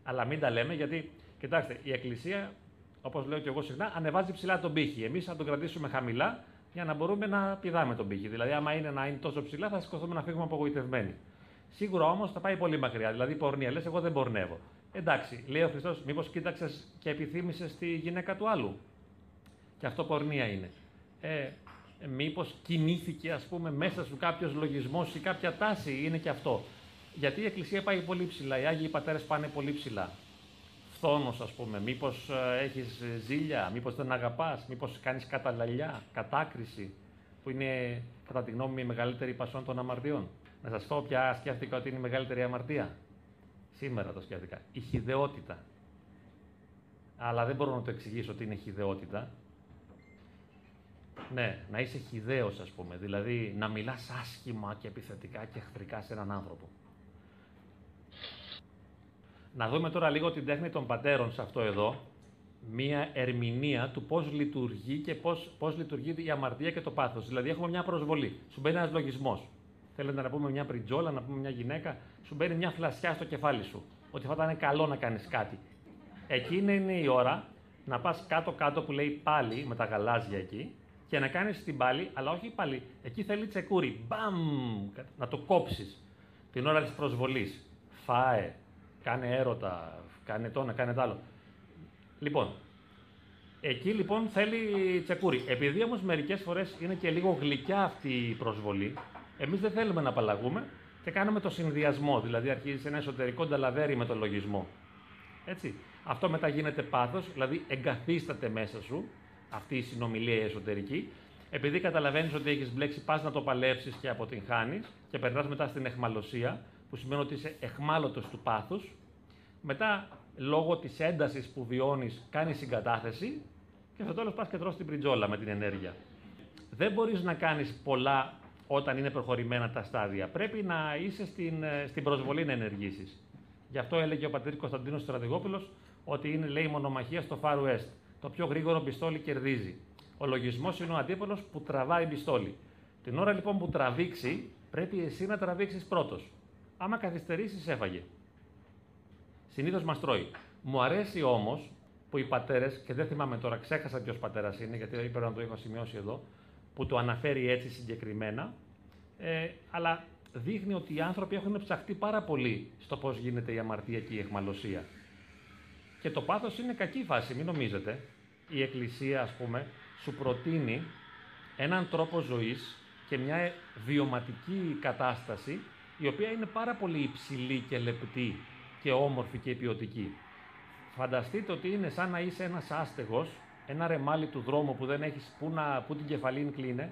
Speaker 1: Αλλά μην τα λέμε γιατί, κοιτάξτε, η εκκλησία, όπως λέω και εγώ συχνά, ανεβάζει ψηλά τον πύχη. Εμείς θα τον κρατήσουμε χαμηλά για να μπορούμε να πηδάμε τον πύχη. Δηλαδή, άμα είναι να είναι τόσο ψηλά, θα σηκωθούμε να φύγουμε απογοητευμένοι. Σίγουρα όμως θα πάει πολύ μακριά. Δηλαδή, πορνεία, λες, εγώ δεν πορνεύω. Εντάξει, λέει ο Χριστός, μήπως κοίταξες και επιθύμησες τη γυναίκα του άλλου; Και αυτό πορνεία είναι. Ε, μήπως κινήθηκε, ας πούμε, μέσα σου κάποιος λογισμός ή κάποια τάση, είναι και αυτό. Γιατί η Εκκλησία πάει πολύ ψηλά, οι Άγιοι Πατέρες πάνε πολύ ψηλά. Φθόνος, ας πούμε, μήπως ε, έχεις ζήλια, μήπως δεν αγαπάς, μήπως κάνεις καταλαλιά, κατάκριση, που είναι, κατά τη γνώμη μου, η μεγαλύτερη πασόν των αμαρτιών. Να σας πω πια σκέφτηκα ότι είναι η μεγαλύτερη αμαρτία. Σήμερα το σκέφτηκα. Η χιδεότητα. Αλλά δεν μπορώ να το εξηγήσω ότι είναι χιδεότητα. Ναι, να είσαι χιδαίος, ας πούμε. Δηλαδή, να μιλάς άσχημα και επιθετικά και εχθρικά σε έναν άνθρωπο. Να δούμε τώρα λίγο την τέχνη των πατέρων σε αυτό εδώ. Μία ερμηνεία του πώς λειτουργεί και πώς, πώς λειτουργεί η αμαρτία και το πάθος. Δηλαδή έχουμε μια προσβολή. Σου μπαίνει ένας λογισμός. Θέλετε να πούμε μια πριτζόλα, να πούμε μια γυναίκα, σου μπαίνει μια φλασιά στο κεφάλι σου. Ότι θα ήταν καλό να κάνεις κάτι. Εκείνη είναι η ώρα να πας κάτω-κάτω που λέει πάλι, με τα γαλάζια εκεί, και να κάνεις την πάλι, αλλά όχι πάλι. Εκεί θέλει τσεκούρι. Μπαμ! Να το κόψεις. Την ώρα της προσβολής. Φάε, κάνε έρωτα, κάνε το ένα, κάνε το άλλο. Λοιπόν, εκεί λοιπόν θέλει τσεκούρι. Επειδή όμως μερικές φορές είναι και λίγο γλυκιά αυτή η προσβολή, εμείς δεν θέλουμε να απαλλαγούμε και κάνουμε το συνδυασμό. Δηλαδή αρχίζει ένα εσωτερικό νταλαβέρι με τον λογισμό. Έτσι. Αυτό μετά γίνεται πάθος, δηλαδή εγκαθίσταται μέσα σου αυτή η συνομιλία εσωτερική. Επειδή καταλαβαίνεις ότι έχεις μπλέξει, πας να το παλέψεις και αποτυγχάνεις και περνάς μετά στην εχμαλωσία που σημαίνει ότι είσαι εχμάλωτος του πάθους. Μετά, λόγω της έντασης που βιώνεις, κάνεις συγκατάθεση και στο τέλος πας και τρως την πριτζόλα με την ενέργεια. Δεν μπορείς να κάνεις πολλά όταν είναι προχωρημένα τα στάδια. Πρέπει να είσαι στην, ε, στην προσβολή να ενεργήσεις. Γι' αυτό έλεγε ο πατήρ Κωνσταντίνος Στρατηγόπουλος ότι είναι, λέει, μονομαχία στο Far West. Το πιο γρήγορο πιστόλι κερδίζει. Ο λογισμός είναι ο αντίπολος που τραβάει πιστόλι. Την ώρα λοιπόν που τραβήξει, πρέπει εσύ να τραβήξεις πρώτος. Άμα καθυστερήσεις, έφαγε. Συνήθως μας τρώει. Μου αρέσει όμως που οι πατέρες, και δεν θυμάμαι τώρα, ξέχασα ποιος πατέρας είναι, γιατί έπρεπε να το είχα σημειώσει εδώ, που το αναφέρει έτσι συγκεκριμένα, ε, αλλά δείχνει ότι οι άνθρωποι έχουν ψαχτεί πάρα πολύ στο πώς γίνεται η αμαρτία και η εχμαλωσία. Και το πάθος είναι κακή φάση, μην νομίζετε. η Εκκλησία, ας πούμε, σου προτείνει έναν τρόπο ζωής και μια βιωματική κατάσταση η οποία είναι πάρα πολύ υψηλή και λεπτή και όμορφη και ποιοτική. Φανταστείτε ότι είναι σαν να είσαι ένας άστεγος, ένα ρεμάλι του δρόμου που δεν έχεις που, να, που την κεφαλήν κλείνε,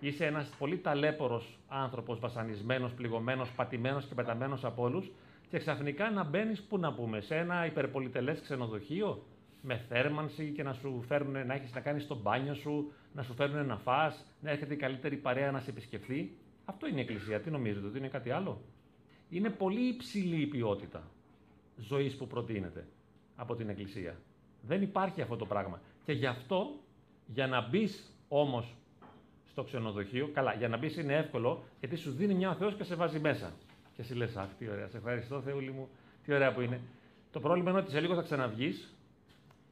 Speaker 1: είσαι ένας πολύ ταλέπορος άνθρωπος, βασανισμένος, πληγωμένος, πατημένος και πεταμένος από όλους και ξαφνικά να μπαίνεις πού να πούμε, σε ένα υπερπολιτελές ξενοδοχείο, με θέρμανση και να σου φέρουν να έχεις να κάνεις το μπάνιο σου, να σου φέρουν να φας, να έρχεται η καλύτερη παρέα να σε επισκεφθεί; Αυτό είναι η Εκκλησία. Τι νομίζετε, ότι είναι κάτι άλλο; Είναι πολύ υψηλή η ποιότητα ζωής που προτείνεται από την Εκκλησία. Δεν υπάρχει αυτό το πράγμα. Και γι' αυτό, για να μπεις όμως στο ξενοδοχείο, καλά, για να μπεις είναι εύκολο, γιατί σου δίνει μια ο Θεός και σε βάζει μέσα. Και εσύ λες, Αχ, τι ωραία, σε ευχαριστώ, Θεούλη μου, τι ωραία που είναι. Το πρόβλημα είναι ότι σε λίγο θα ξαναβγείς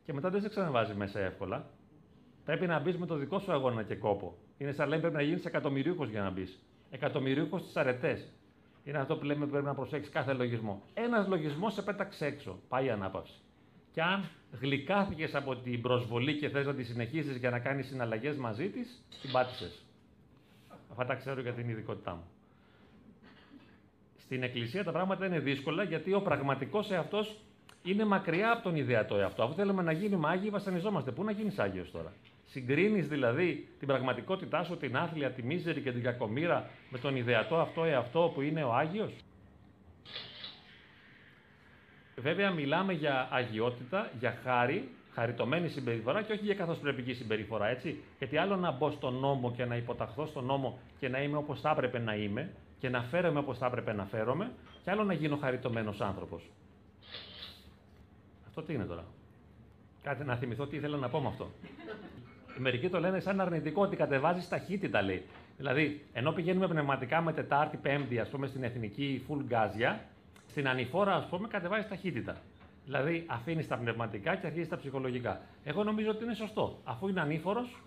Speaker 1: και μετά δεν σε ξαναβάζει μέσα εύκολα. Πρέπει να μπεις με το δικό σου αγώνα και κόπο. Είναι σαν λέμε πρέπει να γίνεις εκατομμυρίουχος για να μπεις. Εκατομμυρίουχος στις αρετές. Είναι αυτό που λέμε πρέπει να προσέξεις κάθε λογισμό. Ένας λογισμός σε πέταξε έξω. Πάει η ανάπαυση. Και αν γλυκάθηκες από την προσβολή και θες να τη συνεχίσεις για να κάνεις συναλλαγές μαζί της, την πάτησες. Αυτά τα ξέρω για την ειδικότητά μου. Στην Εκκλησία τα πράγματα είναι δύσκολα γιατί ο πραγματικός εαυτός είναι μακριά από τον ιδεατό εαυτό. Αφού θέλουμε να γίνουμε άγιοι, βασανιζόμαστε. Πού να γίνεις άγιος τώρα; Συγκρίνεις δηλαδή την πραγματικότητά σου, την άθλια, τη μίζερη και την κακομήρα με τον ιδεατό αυτό εαυτό που είναι ο Άγιος; Βέβαια μιλάμε για αγιότητα, για χάρη, χαριτωμένη συμπεριφορά και όχι για καθοσπρεπική συμπεριφορά, έτσι. Γιατί άλλο να μπω στον νόμο και να υποταχθώ στον νόμο και να είμαι όπως θα έπρεπε να είμαι και να φέρομαι όπως θα έπρεπε να φέρομαι και άλλο να γίνω χαριτωμένος άνθρωπος. Αυτό τι είναι τώρα; Κάτι να θυμηθώ τι ήθελα να πω με αυτό. Μερικοί το λένε σαν αρνητικό ότι κατεβάζεις ταχύτητα, λέει. Δηλαδή, ενώ πηγαίνουμε πνευματικά με Τετάρτη, Πέμπτη, ας πούμε, στην εθνική full γκάζια, στην ανηφόρα, ας πούμε, κατεβάζεις ταχύτητα. Δηλαδή, αφήνεις τα πνευματικά και αρχίζεις τα ψυχολογικά. Εγώ νομίζω ότι είναι σωστό. Αφού είναι ανήφορος,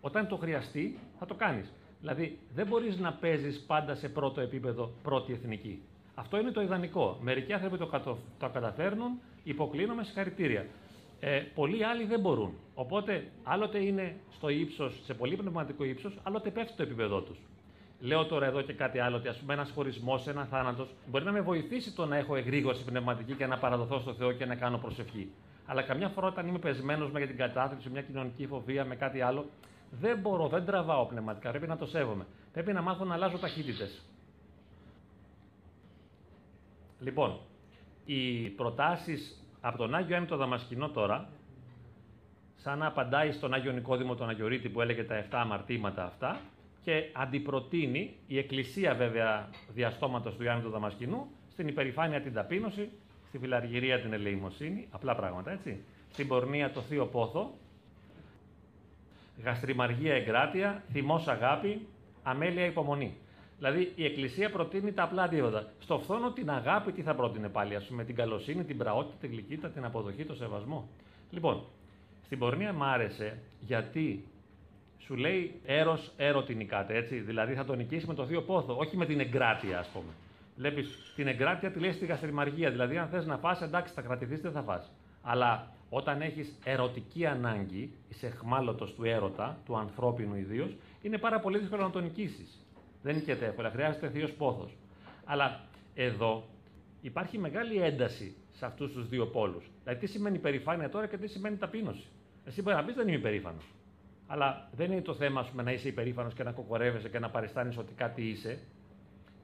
Speaker 1: όταν το χρειαστεί, θα το κάνεις. Δηλαδή, δεν μπορείς να παίζεις πάντα σε πρώτο επίπεδο πρώτη εθνική. Αυτό είναι το ιδανικό. Μερικοί άνθρωποι το, κατο... το καταφέρνουν, υποκλίνομαι συγχαρητήρια. Ε, πολλοί άλλοι δεν μπορούν. Οπότε, άλλοτε είναι στο ύψος, σε πολύ πνευματικό ύψος, άλλοτε πέφτει το επίπεδό τους. Λέω τώρα εδώ και κάτι άλλο, ότι ας πούμε ένας χωρισμός, ένας θάνατος, μπορεί να με βοηθήσει το να έχω εγρήγορση πνευματική και να παραδοθώ στο Θεό και να κάνω προσευχή. Αλλά καμιά φορά όταν είμαι πεσμένος με την κατάθλιψη, μια κοινωνική φοβία, με κάτι άλλο, δεν μπορώ, δεν τραβάω πνευματικά. Πρέπει να το σέβομαι. Πρέπει να μάθω να αλλάζω ταχύτητες. Λοιπόν, οι προτάσεις από τον Άγιο Έμι το Δαμασκηνό τώρα, σαν να απαντάει στον Άγιο Νικόδημο τον Αγιορείτη που έλεγε τα 7 αμαρτήματα αυτά και αντιπροτείνει η Εκκλησία βέβαια διαστόματος του Ιωάννη του Δαμασκηνού στην υπερηφάνεια την ταπείνωση, στη φιλαργυρία την ελεημοσύνη, απλά πράγματα έτσι, στην πορνεία το θείο πόθο, γαστριμαργία εγκράτεια, θυμός αγάπη, αμέλεια υπομονή. Δηλαδή η Εκκλησία προτείνει τα απλά αντίβατα. Στο φθόνο την αγάπη τι θα πρότεινε πάλι, ας πούμε, την καλοσύνη, την πραότητα, την γλυκύτητα, την αποδοχή, το σεβασμό. Λοιπόν, στην πορνεία μ' άρεσε γιατί σου λέει έρος, έρωτη νικάτε, έτσι. Δηλαδή θα τον νικήσει με το θείο πόθο, όχι με την εγκράτεια, ας πούμε. Βλέπεις την εγκράτεια τη λέει στη γαστριμαργία. Δηλαδή, αν θες να φας, εντάξει, θα κρατηθείς, δεν θα φας. Αλλά όταν έχεις ερωτική ανάγκη, είσαι εχμάλωτος του έρωτα, του ανθρώπινου ιδίως, είναι πάρα πολύ δύσκολο να τον νικήσεις. Δεν νικέται εύκολα, χρειάζεται θείος πόθος. Αλλά εδώ υπάρχει μεγάλη ένταση σε αυτούς τους δύο πόλους. Δηλαδή, τι σημαίνει υπερηφάνεια τώρα και τι σημαίνει ταπείνωση. Εσύ μπορεί να πεις δεν είμαι υπερήφανος. Αλλά δεν είναι το θέμα πούμε, να είσαι υπερήφανος και να κοκορεύεσαι και να παριστάνεις ότι κάτι είσαι.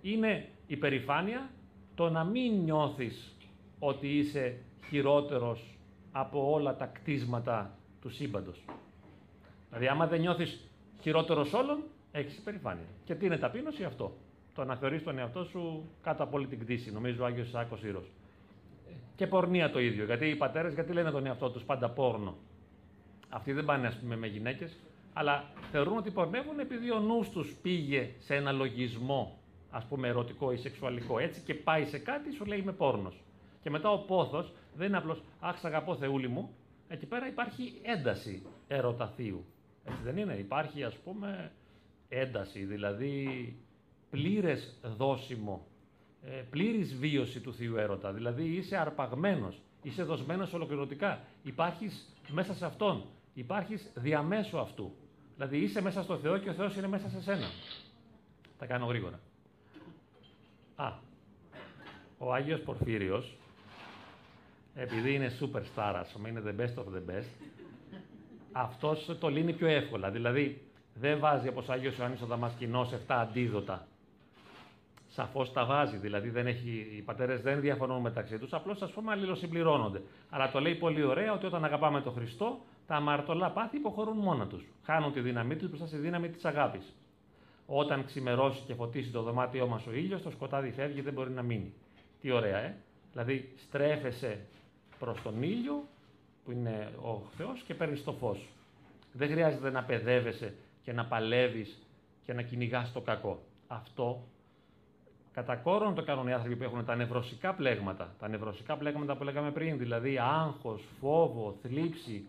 Speaker 1: Είναι υπερηφάνεια το να μην νιώθεις ότι είσαι χειρότερος από όλα τα κτίσματα του σύμπαντος. Δηλαδή, άμα δεν νιώθεις χειρότερος όλων, έχεις υπερηφάνεια. Και τι είναι ταπείνωση; Αυτό. Το να θεωρείς τον εαυτό σου κάτω από όλη την κτήση. Νομίζω ο Άγιος Σάκο Ήρος. Και πορνεία το ίδιο. Γιατί οι πατέρες, γιατί λένε τον εαυτό τους πάντα πόρνο; Αυτοί δεν πάνε, ας πούμε, με γυναίκες, αλλά θεωρούν ότι πορνεύουν επειδή ο νους τους πήγε σε ένα λογισμό, ας πούμε, ερωτικό ή σεξουαλικό. Έτσι και πάει σε κάτι, σου λέει είμαι πόρνος. Και μετά ο πόθος δεν είναι απλώς Αχ, αγαπώ Θεούλη μου. Εκεί πέρα υπάρχει ένταση ερωταθείου. Έτσι δεν είναι. Υπάρχει, ας πούμε, ένταση, δηλαδή πλήρες δόσιμο, ε, πλήρης βίωση του Θείου Έρωτα. Δηλαδή είσαι αρπαγμένος, είσαι δοσμένος ολοκληρωτικά. Υπάρχεις μέσα σε Αυτόν. Υπάρχεις διαμέσου αυτού. Δηλαδή είσαι μέσα στο Θεό και ο Θεός είναι μέσα σε σένα. Τα κάνω γρήγορα. Α, ο Άγιος Πορφύριος, επειδή είναι superstar, ας πούμε, είναι the best of the best, αυτός το λύνει πιο εύκολα. Δηλαδή, δεν βάζει όπως Άγιος Ιωάννης ο Δαμασκηνός 7 αντίδοτα. Σαφώς τα βάζει, δηλαδή δεν έχει, οι πατέρες δεν διαφωνούν μεταξύ τους, απλώς ας πούμε αλληλοσυμπληρώνονται. Αλλά το λέει πολύ ωραία ότι όταν αγαπάμε τον Χριστό, τα αμαρτωλά πάθη υποχωρούν μόνα τους. Χάνουν τη δύναμή τους μπροστά στη δύναμη της αγάπης. Όταν ξημερώσει και φωτίσει το δωμάτιό μας ο ήλιος, το σκοτάδι φεύγει δεν μπορεί να μείνει. Τι ωραία, ε! Δηλαδή στρέφεσαι προς τον ήλιο, που είναι ο Θεός, και παίρνεις το φως. Δεν χρειάζεται να παιδεύεσαι και να παλεύεις και να κυνηγάς το κακό. Αυτό κατά κόρον το κάνουν οι άνθρωποι που έχουν τα νευρωσικά πλέγματα. Τα νευρωσικά πλέγματα που λέγαμε πριν, δηλαδή άγχος, φόβο, θλίψη,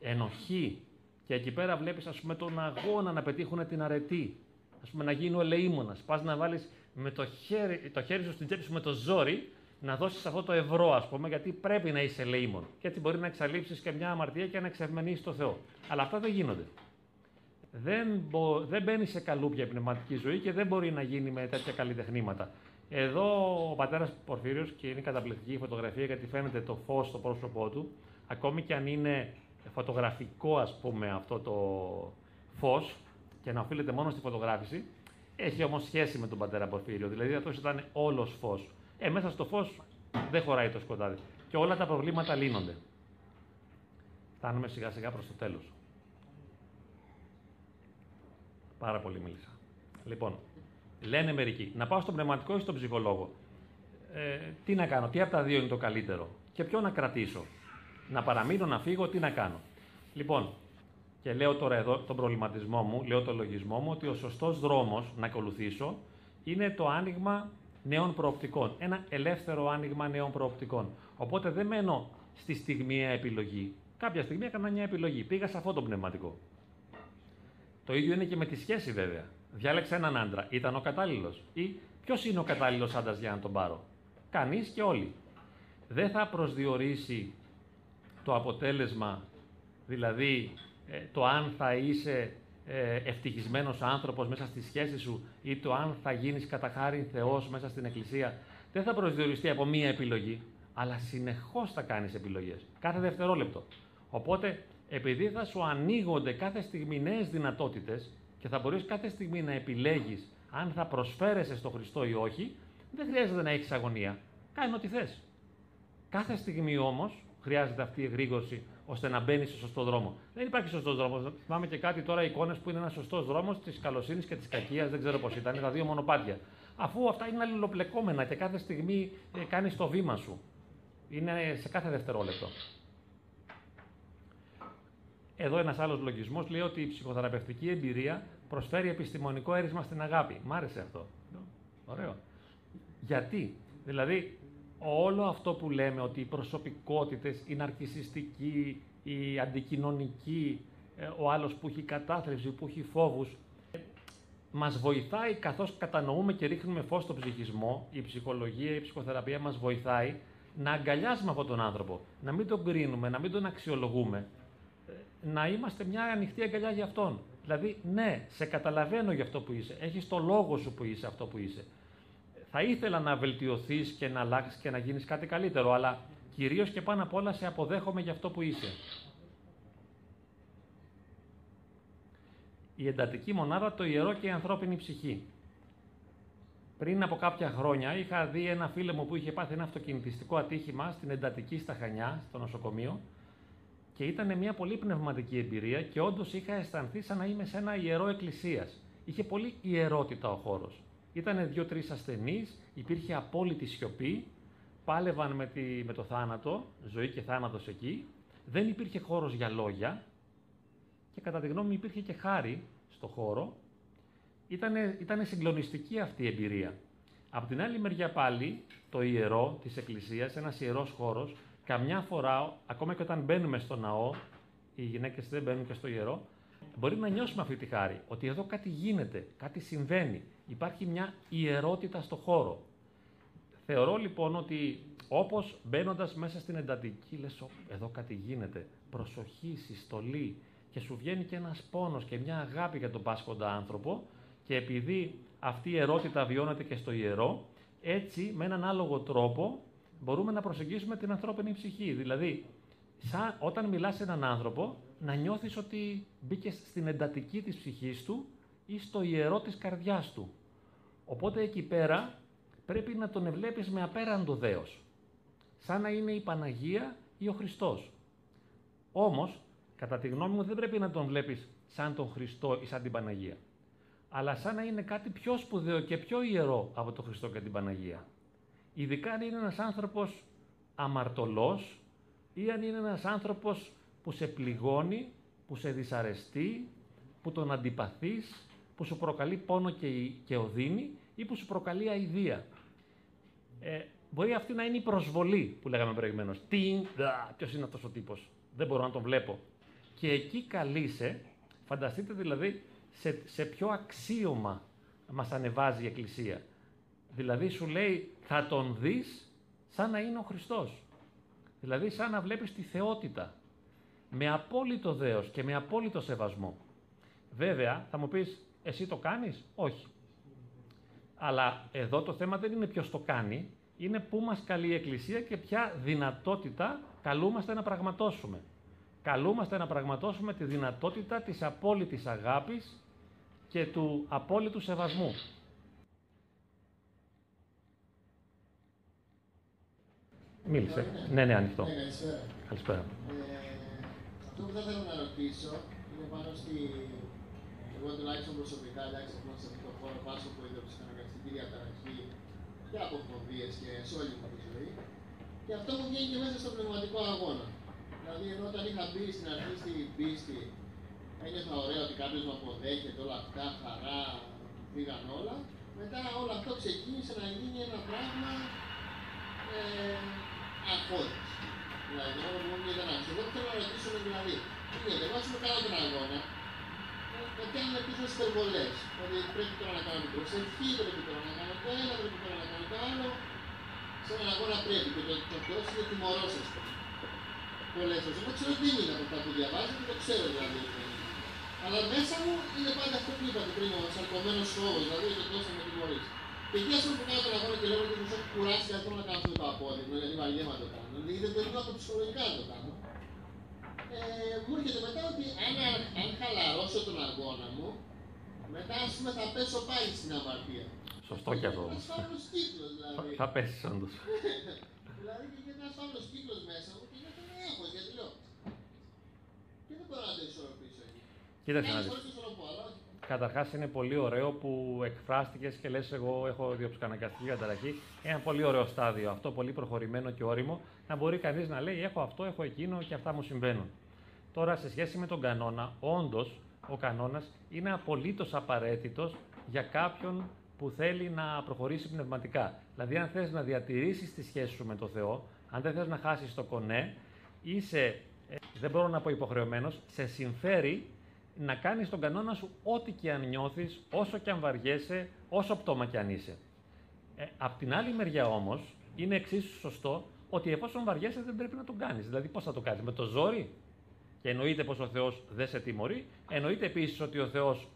Speaker 1: ενοχή. Και εκεί πέρα βλέπεις, ας πούμε, τον αγώνα να πετύχουν την αρετή ας πούμε, να γίνει ο ελεήμονας. Πας να βάλεις το χέρι, το χέρι σου στην τσέπη σου με το ζόρι να δώσεις αυτό το ευρώ, ας πούμε, γιατί πρέπει να είσαι ελεήμον. Και έτσι μπορεί να εξαλείψεις και μια αμαρτία και να εξευμενήσει το Θεό. Αλλά αυτά δεν γίνονται. Δεν, μπο, δεν μπαίνει σε καλούπια πνευματική ζωή και δεν μπορεί να γίνει με τέτοια καλλιτεχνήματα. Εδώ ο πατέρας Πορφύριος και είναι καταπληκτική η φωτογραφία γιατί φαίνεται το φως στο πρόσωπό του, ακόμη και αν είναι φωτογραφικό, ας πούμε, αυτό το φως, και να οφείλεται μόνο στη φωτογράφηση, έχει όμως σχέση με τον πατέρα Πορφύριο. Δηλαδή αυτός ήταν όλος φως. Ε, μέσα στο φως δεν χωράει το σκοτάδι. Και όλα τα προβλήματα λύνονται. Φτάνουμε σιγά σιγά προς το τέλος. Πάρα πολύ μίλησα. Λοιπόν, λένε μερικοί, να πάω στον πνευματικό ή στον ψυχολόγο; Ε, τι να κάνω, τι από τα δύο είναι το καλύτερο; Και ποιο να κρατήσω; Να παραμείνω, να φύγω, τι να κάνω. Λοιπόν, και λέω τώρα εδώ τον προβληματισμό μου, λέω το λογισμό μου, ότι ο σωστός δρόμος να ακολουθήσω είναι το άνοιγμα νέων προοπτικών. Ένα ελεύθερο άνοιγμα νέων προοπτικών. Οπότε δεν μένω στη στιγμιαία επιλογή. Κάποια στιγμή έκανα μια επιλογή. Πήγα σε αυτό το πνευματικό. Το ίδιο είναι και με τη σχέση βέβαια. Διάλεξα έναν άντρα. Ήταν ο κατάλληλος. Ή ποιος είναι ο κατάλληλος άντρας για να τον πάρω; Κανείς και όλοι. Δεν θα προσδιορίσει το αποτέλεσμα, δηλαδή ε, το αν θα είσαι ε, ευτυχισμένος άνθρωπος μέσα στη σχέση σου ή το αν θα γίνεις κατά χάρη Θεός μέσα στην Εκκλησία δεν θα προσδιοριστεί από μία επιλογή, αλλά συνεχώς θα κάνεις επιλογές, κάθε δευτερόλεπτο. Οπότε, επειδή θα σου ανοίγονται κάθε στιγμή νέες δυνατότητες και θα μπορείς κάθε στιγμή να επιλέγεις αν θα προσφέρεσαι στο Χριστό ή όχι, δεν χρειάζεται να έχεις αγωνία. Κάνε ό,τι θες. Κάθε στιγμή όμως χρειάζεται αυτή η εγρήγορση ώστε να μπαίνει στο σωστό δρόμο. Δεν υπάρχει σωστός δρόμος. Θυμάμαι και κάτι τώρα εικόνες που είναι ένας σωστός δρόμος της καλοσύνης και της κακίας, δεν ξέρω πώς ήταν, τα δύο μονοπάτια. Αφού αυτά είναι αλληλοπλεκόμενα και κάθε στιγμή ε, κάνεις το βήμα σου. Είναι σε κάθε δευτερόλεπτο. Εδώ ένας άλλος λογισμός λέει ότι η ψυχοθεραπευτική εμπειρία προσφέρει επιστημονικό έρισμα στην αγάπη. Μ' άρεσε αυτό. Ωραίο. Γιατί, δηλαδή, όλο αυτό που λέμε ότι οι προσωπικότητες, η ναρκισιστική, η αντικοινωνική, ε, ο άλλος που έχει κατάθλιψη, που έχει φόβους, μας βοηθάει καθώς κατανοούμε και ρίχνουμε φως στον ψυχισμό, η ψυχολογία, η ψυχοθεραπεία μας βοηθάει να αγκαλιάσουμε αυτόν τον άνθρωπο, να μην τον κρίνουμε, να μην τον αξιολογούμε, ε, να είμαστε μια ανοιχτή αγκαλιά για αυτόν. Δηλαδή, ναι, σε καταλαβαίνω για αυτό που είσαι, έχεις το λόγο σου που είσαι αυτό που είσαι θα ήθελα να βελτιωθείς και να αλλάξεις και να γίνεις κάτι καλύτερο, αλλά κυρίως και πάνω απ' όλα σε αποδέχομαι για αυτό που είσαι. Η εντατική μονάδα, το ιερό και η ανθρώπινη ψυχή. Πριν από κάποια χρόνια είχα δει ένα φίλο μου που είχε πάθει ένα αυτοκινητιστικό ατύχημα στην εντατική στα Χανιά, στο νοσοκομείο, και ήταν μια πολύ πνευματική εμπειρία και όντως είχα αισθανθεί σαν να είμαι σε ένα ιερό εκκλησίας. Είχε πολύ ιερότητα ο χώρος. Ήταν δύο-τρεις ασθενείς, υπήρχε απόλυτη σιωπή, πάλευαν με, τη, με το θάνατο, ζωή και θάνατος εκεί, δεν υπήρχε χώρος για λόγια και κατά τη γνώμη μου υπήρχε και χάρη στο χώρο. Ήτανε, ήτανε συγκλονιστική αυτή η εμπειρία. Από την άλλη μεριά πάλι, το ιερό της Εκκλησίας, ένας ιερός χώρος, καμιά φορά, ακόμα και όταν μπαίνουμε στο ναό, οι γυναίκες δεν μπαίνουν και στο ιερό, μπορεί να νιώσουμε αυτή τη χάρη, ότι εδώ κάτι γίνεται, κάτι συμβαίνει, υπάρχει μια ιερότητα στο χώρο. Θεωρώ λοιπόν ότι όπως μπαίνοντας μέσα στην εντατική, λες: Εδώ κάτι γίνεται. Προσοχή, συστολή. Και σου βγαίνει και ένας πόνος και μια αγάπη για τον πάσχοντα άνθρωπο. Και επειδή αυτή η ερώτητα βιώνεται και στο ιερό, έτσι με έναν άλογο τρόπο μπορούμε να προσεγγίσουμε την ανθρώπινη ψυχή. Δηλαδή, σαν, όταν μιλάς σε έναν άνθρωπο, να νιώθεις ότι μπήκες στην εντατική της ψυχής του ή στο ιερό της καρδιάς του. Οπότε εκεί πέρα πρέπει να τον ευλέπεις με απέραντο δέος. Σαν να είναι η Παναγία ή ο Χριστός. Όμως, κατά τη γνώμη μου, δεν πρέπει να τον βλέπεις σαν τον Χριστό ή σαν την Παναγία. Αλλά σαν να είναι κάτι πιο σπουδαίο και πιο ιερό από τον Χριστό και την Παναγία. Ειδικά αν είναι ένας άνθρωπος αμαρτωλός ή αν είναι ένας άνθρωπος που σε πληγώνει, που σε δυσαρεστεί, που τον αντιπαθείς, που σου προκαλεί πόνο και, και οδύνη ή που σου προκαλεί αηδία. Ε, μπορεί αυτή να είναι η προσβολή που λέγαμε προηγουμένως. Τι, ποιος είναι αυτός ο τύπος. Δεν μπορώ να τον βλέπω. Και εκεί καλείσαι, φανταστείτε δηλαδή σε, σε ποιο αξίωμα μας ανεβάζει η Εκκλησία. Δηλαδή σου λέει θα τον δεις σαν να είναι ο Χριστός. Δηλαδή σαν να βλέπεις τη θεότητα. Με απόλυτο δέος και με απόλυτο σεβασμό. Βέβαια θα μου πεις εσύ το κάνεις; Όχι. Αλλά εδώ το θέμα δεν είναι ποιος το κάνει. Είναι πού μας καλεί η Εκκλησία και ποια δυνατότητα καλούμαστε να πραγματώσουμε. Καλούμαστε να πραγματώσουμε τη δυνατότητα της απόλυτης αγάπης και του απόλυτου σεβασμού. Μίλησε. Ναι, ναι, ανοιχτό.
Speaker 2: Ναι, καλησπέρα.
Speaker 1: Καλησπέρα.
Speaker 2: Ε, αυτό που θα ήθελα να ρωτήσω είναι πάνω στη. Εγώ τουλάχιστον προσωπικά, εντάξει, έχω σε αυτό το χώρο πάσο που είδα ψυχαναγκαστική διαταραχή και αποφοβίε και σε όλη μου τη ζωή. Και αυτό μου βγαίνει και μέσα στο πνευματικό αγώνα. Δηλαδή, ενώ όταν είχα μπει στην αρχή στην πίστη, ένιωθα ωραία ότι κάποιος με αποδέχεται όλα αυτά, χαρά, φύγαν όλα. Μετά όλο αυτό ξεκίνησε να γίνει ένα πράγμα ε, αγχώδης. Δηλαδή, το μόνο που μου ήταν άξιο. Εγώ θέλω να ρωτήσω δηλαδή, τι γίνεται, εγώ άσχομαι κάνω τον αγώνα, με πιάνουν πίσω στις υπερβολές. Δηλαδή, πρέπει τώρα να κάνω την προσευχή, πρέπει τώρα να κάνω το ένα, πρέπει τώρα να κάνω το άλλο. Σε έναν αγώνα πρέπει και το, το Θεός είναι τιμωρός, ας πούμε. Πολλές φορές. Εγώ ξέρω τι είναι από αυτά που διαβάζω και το ξέρω δηλαδή. Αλλά μέσα μου είναι πάντα αυτό που είπατε πριν, ο σαρκωμένος φόβος, δηλαδή το τόσο με τιμωρήσει. Και εκεί ας πούμε που κάνω τον αγώνα και λέω ότι μου έχω κουράσει και θέλω να κάνω αυτό το απόδειγμα, γιατί βαριέμαι να το κάνω. Δηλαδή δεν είναι από ψυχολογικά να το κάνω. Ε, μου έρχεται μετά ότι αν, αν χαλαρώσω τον αγώνα μου, μετά ας πούμε θα πέσω πάλι στην αμαρτία.
Speaker 1: Σωστό κι αυτό.
Speaker 2: Ένας φαύλος κύκλος δηλαδή.
Speaker 1: Θα πέσεις όντως.
Speaker 2: δηλαδή και γίνεται ένας φαύλος κύκλος μέσα μου και νιώθω με άγχος γιατί λέω. Και δεν μπορώ να το ισορροπήσω εκεί.
Speaker 1: Κοίταξε να
Speaker 2: Κάποιες
Speaker 1: δεις.
Speaker 2: Φορές το ισορροπώ, αλλά όχι.
Speaker 1: Καταρχάς είναι πολύ ωραίο που εκφράστηκες και λες εγώ έχω διοψυχαναγκαστική καταραχή. Ένα πολύ ωραίο στάδιο αυτό, πολύ προχωρημένο και όριμο, να μπορεί κανείς να λέει έχω αυτό, έχω εκείνο και αυτά μου συμβαίνουν. Τώρα σε σχέση με τον κανόνα, όντως ο κανόνας είναι απολύτως απαραίτητος για κάποιον που θέλει να προχωρήσει πνευματικά. Δηλαδή αν θες να διατηρήσεις τη σχέση σου με τον Θεό, αν δεν θες να χάσεις το κονέ, είσαι, ε, δεν μπορώ να πω υποχρεωμένος, σε συμφέρει να κάνεις τον κανόνα σου ό,τι και αν νιώθεις, όσο και αν βαριέσαι, όσο πτώμα και αν είσαι. Ε, απ' την άλλη μεριά όμως, είναι εξίσου σωστό ότι εφόσον βαριέσαι δεν πρέπει να τον κάνεις. Δηλαδή πώς θα το κάνεις, με το ζόρι; Και εννοείται πως ο Θεός δεν σε τιμωρεί. Εννοείται επίσης ότι ο Θεός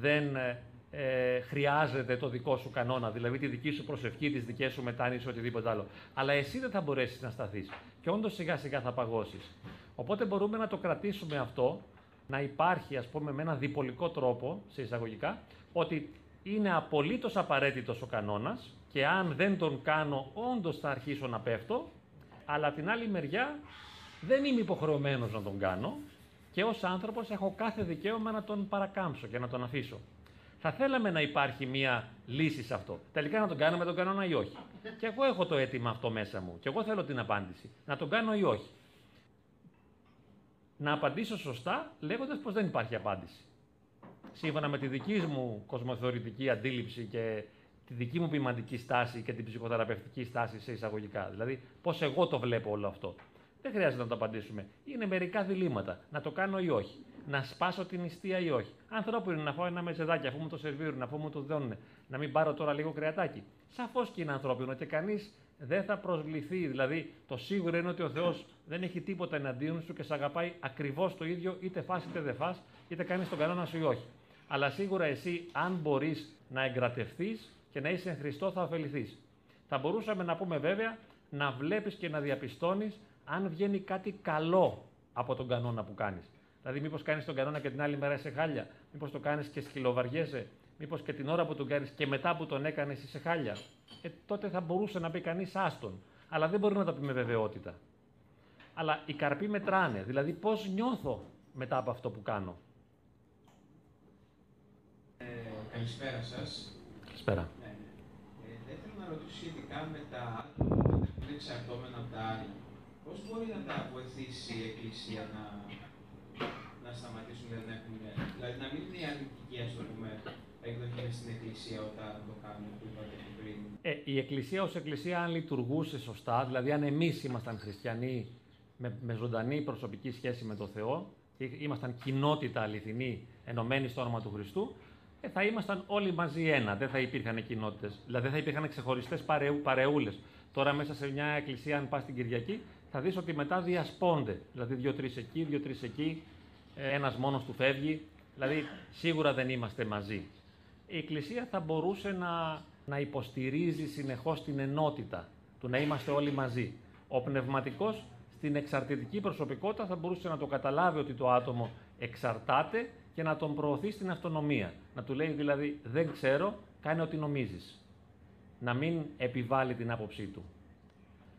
Speaker 1: δεν ε, ε, χρειάζεται το δικό σου κανόνα, δηλαδή τη δική σου προσευχή, τις δικές σου μετάνοιες, οτιδήποτε άλλο. Αλλά εσύ δεν θα μπορέσεις να σταθείς. Και όντως σιγά σιγά θα παγώσεις. Οπότε μπορούμε να το κρατήσουμε αυτό, να υπάρχει ας πούμε με ένα διπολικό τρόπο, σε εισαγωγικά, ότι είναι απολύτως απαραίτητος ο κανόνας και αν δεν τον κάνω όντως θα αρχίσω να πέφτω, αλλά την άλλη μεριά δεν είμαι υποχρεωμένος να τον κάνω και ως άνθρωπος έχω κάθε δικαίωμα να τον παρακάμψω και να τον αφήσω. Θα θέλαμε να υπάρχει μία λύση σε αυτό. Τελικά να τον κάνω με τον κανόνα ή όχι. Και εγώ έχω το αίτημα αυτό μέσα μου. Και εγώ θέλω την απάντηση. Να τον κάνω ή όχι. Να απαντήσω σωστά λέγοντας πως δεν υπάρχει απάντηση. Σύμφωνα με τη δική μου κοσμοθεωρητική αντίληψη και τη δική μου ποιηματική στάση και την ψυχοθεραπευτική στάση σε εισαγωγικά. Δηλαδή, πώς εγώ το βλέπω όλο αυτό. Δεν χρειάζεται να το απαντήσουμε. Είναι μερικά διλήμματα. Να το κάνω ή όχι. Να σπάσω την νηστεία ή όχι. Ανθρώπινο να φάω ένα μεζεδάκι αφού μου το σερβίρουν, αφού μου το δίνουν. Να μην πάρω τώρα λίγο κρεατάκι. Σαφώς και είναι ανθρώπινο και κανείς δεν θα προσβληθεί. Δηλαδή, το σίγουρο είναι ότι ο Θεός δεν έχει τίποτα εναντίον σου και σε αγαπάει ακριβώς το ίδιο, είτε φά είτε δεν φά, είτε κάνεις τον κανόνα σου ή όχι. Αλλά σίγουρα εσύ, αν μπορείς να εγκρατευτεί και να είσαι εν Χριστώ, θα ωφεληθείς. Θα μπορούσαμε να πούμε βέβαια να βλέπεις και να διαπιστώνεις αν βγαίνει κάτι καλό από τον κανόνα που κάνεις. Δηλαδή, μήπως κάνεις τον κανόνα και την άλλη μέρα είσαι χάλια, μήπως το κάνεις και σκυλοβαριέσαι, μήπως και την ώρα που τον κάνεις και μετά που τον έκανες είσαι χάλια. Ε, τότε θα μπορούσε να πει κανείς άστον. Αλλά δεν μπορεί να το πει με βεβαιότητα. Αλλά οι καρποί μετράνε. Δηλαδή, πώς νιώθω μετά από αυτό που κάνω.
Speaker 3: Ε, καλησπέρα σας.
Speaker 1: Καλησπέρα.
Speaker 3: Ναι. Ε, δεν θέλω να ρωτήσω σχετικά με τα άτομα που είναι εξαρτώμενα από τα άλλα. Πώς μπορεί να τα βοηθήσει η Εκκλησία να, να σταματήσουν δηλαδή να έχουν. Δηλαδή να μην είναι η αρνητική, ας το πούμε, εκδοχή στην Εκκλησία όταν το κάνουν, που είπατε πριν.
Speaker 1: Ε, η Εκκλησία ως Εκκλησία, αν λειτουργούσε σωστά, δηλαδή αν εμείς ήμασταν χριστιανοί με, με ζωντανή προσωπική σχέση με τον Θεό, και ήμασταν κοινότητα αληθινή ενωμένη στο όνομα του Χριστού, ε, θα ήμασταν όλοι μαζί ένα. Δεν θα υπήρχαν κοινότητες. Δηλαδή θα υπήρχαν ξεχωριστές παρεούλες. Τώρα μέσα σε μια εκκλησία, αν πας την Κυριακή, θα δεις ότι μετά διασπώνται. Δηλαδή δύο-τρεις εκεί, δύο-τρεις εκεί, ε, ένας μόνος του φεύγει. Δηλαδή σίγουρα δεν είμαστε μαζί. Η εκκλησία θα μπορούσε να, να υποστηρίζει συνεχώς την ενότητα του να είμαστε όλοι μαζί. Ο πνευματικός στην εξαρτητική προσωπικότητα θα μπορούσε να το καταλάβει ότι το άτομο εξαρτάται και να τον προωθεί στην αυτονομία. Να του λέει δηλαδή δεν ξέρω, κάνε ό,τι νομίζεις. Να μην επιβάλλει την άποψή του.